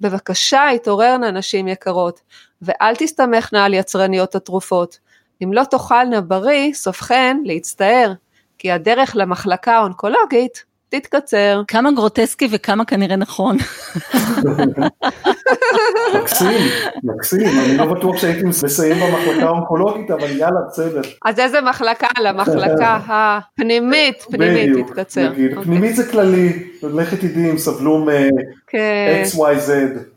A: בבקשה, התעוררנה נשים יקרות, ואל תסתמכנה על יצרניות התרופות. אם לא תאכלנה בריא, סופכן להצטער, כי הדרך למחלקה האונקולוגית תתקצר.
B: כמה גרוטסקי וכמה כנראה נכון. (laughs)
C: מקסים, מקסים, אני לא בטוח שהייתי מסיים במחלקה האונקולוגית, אבל יאללה, בסדר.
A: אז איזה מחלקה? למחלקה (laughs) הפנימית, פנימית תתקצר.
C: נגיד,
A: אוקיי.
C: פנימית זה כללי, לכי תדעי אם סבלו
A: כן,
C: מ-XYZ,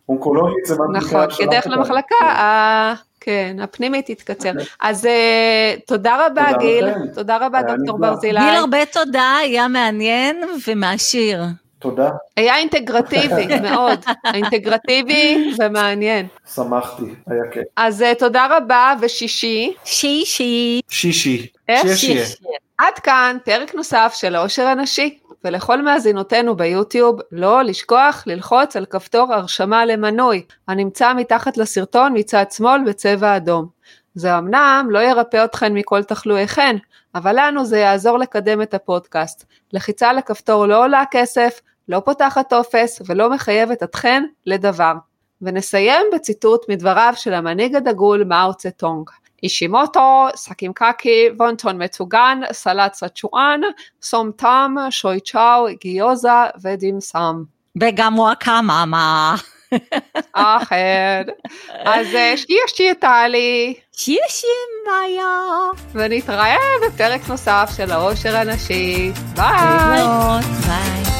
C: אונקולוגית זה מה
A: נכון, כדרך למחלקה, ה- כן, הפנימית תתקצר. אז אה, תודה רבה
C: תודה
A: גיל. תודה רבה דוקטור. ברזילי.
B: גיל הרבה תודה, היה מעניין ומעשיר.
C: תודה,
A: היה אינטגרטיבי (laughs) מאוד, אינטגרטיבי ומעניין.
C: שמחתי, היה כיף.
A: אז אה, תודה רבה ושישי.
B: שישי.
C: שישי,
A: איך?
C: שיש שיהיה.
A: עד כאן פרק נוסף של העושר הנשי, ולכל מאזינותינו ביוטיוב, לא לשכוח ללחוץ על כפתור הרשמה למנוי, הנמצא מתחת לסרטון מצד שמאל בצבע אדום. זה אמנם לא ירפא אתכן מכל תחלואיכן, אבל לנו זה יעזור לקדם את הפודקאסט. לחיצה לכפתור לא עולה כסף, לא פותחת טופס ולא מחייבת אתכן לדבר. ונסיים בציטוט מדבריו של המנהיג הדגול מאו צטונג. אישימוטו, סקים קקי, וונטון מצוגן, סלט סצ'ואן, סום טאם, שוי צ'או, גיוזה ודימסם.
B: וגם וואקממה.
A: אכן. אז אה, שיר שיר טלי,
B: שישי מאיה.
A: ונתראה בפרק נוסף של העושר הנשי. ביי.
B: ביי.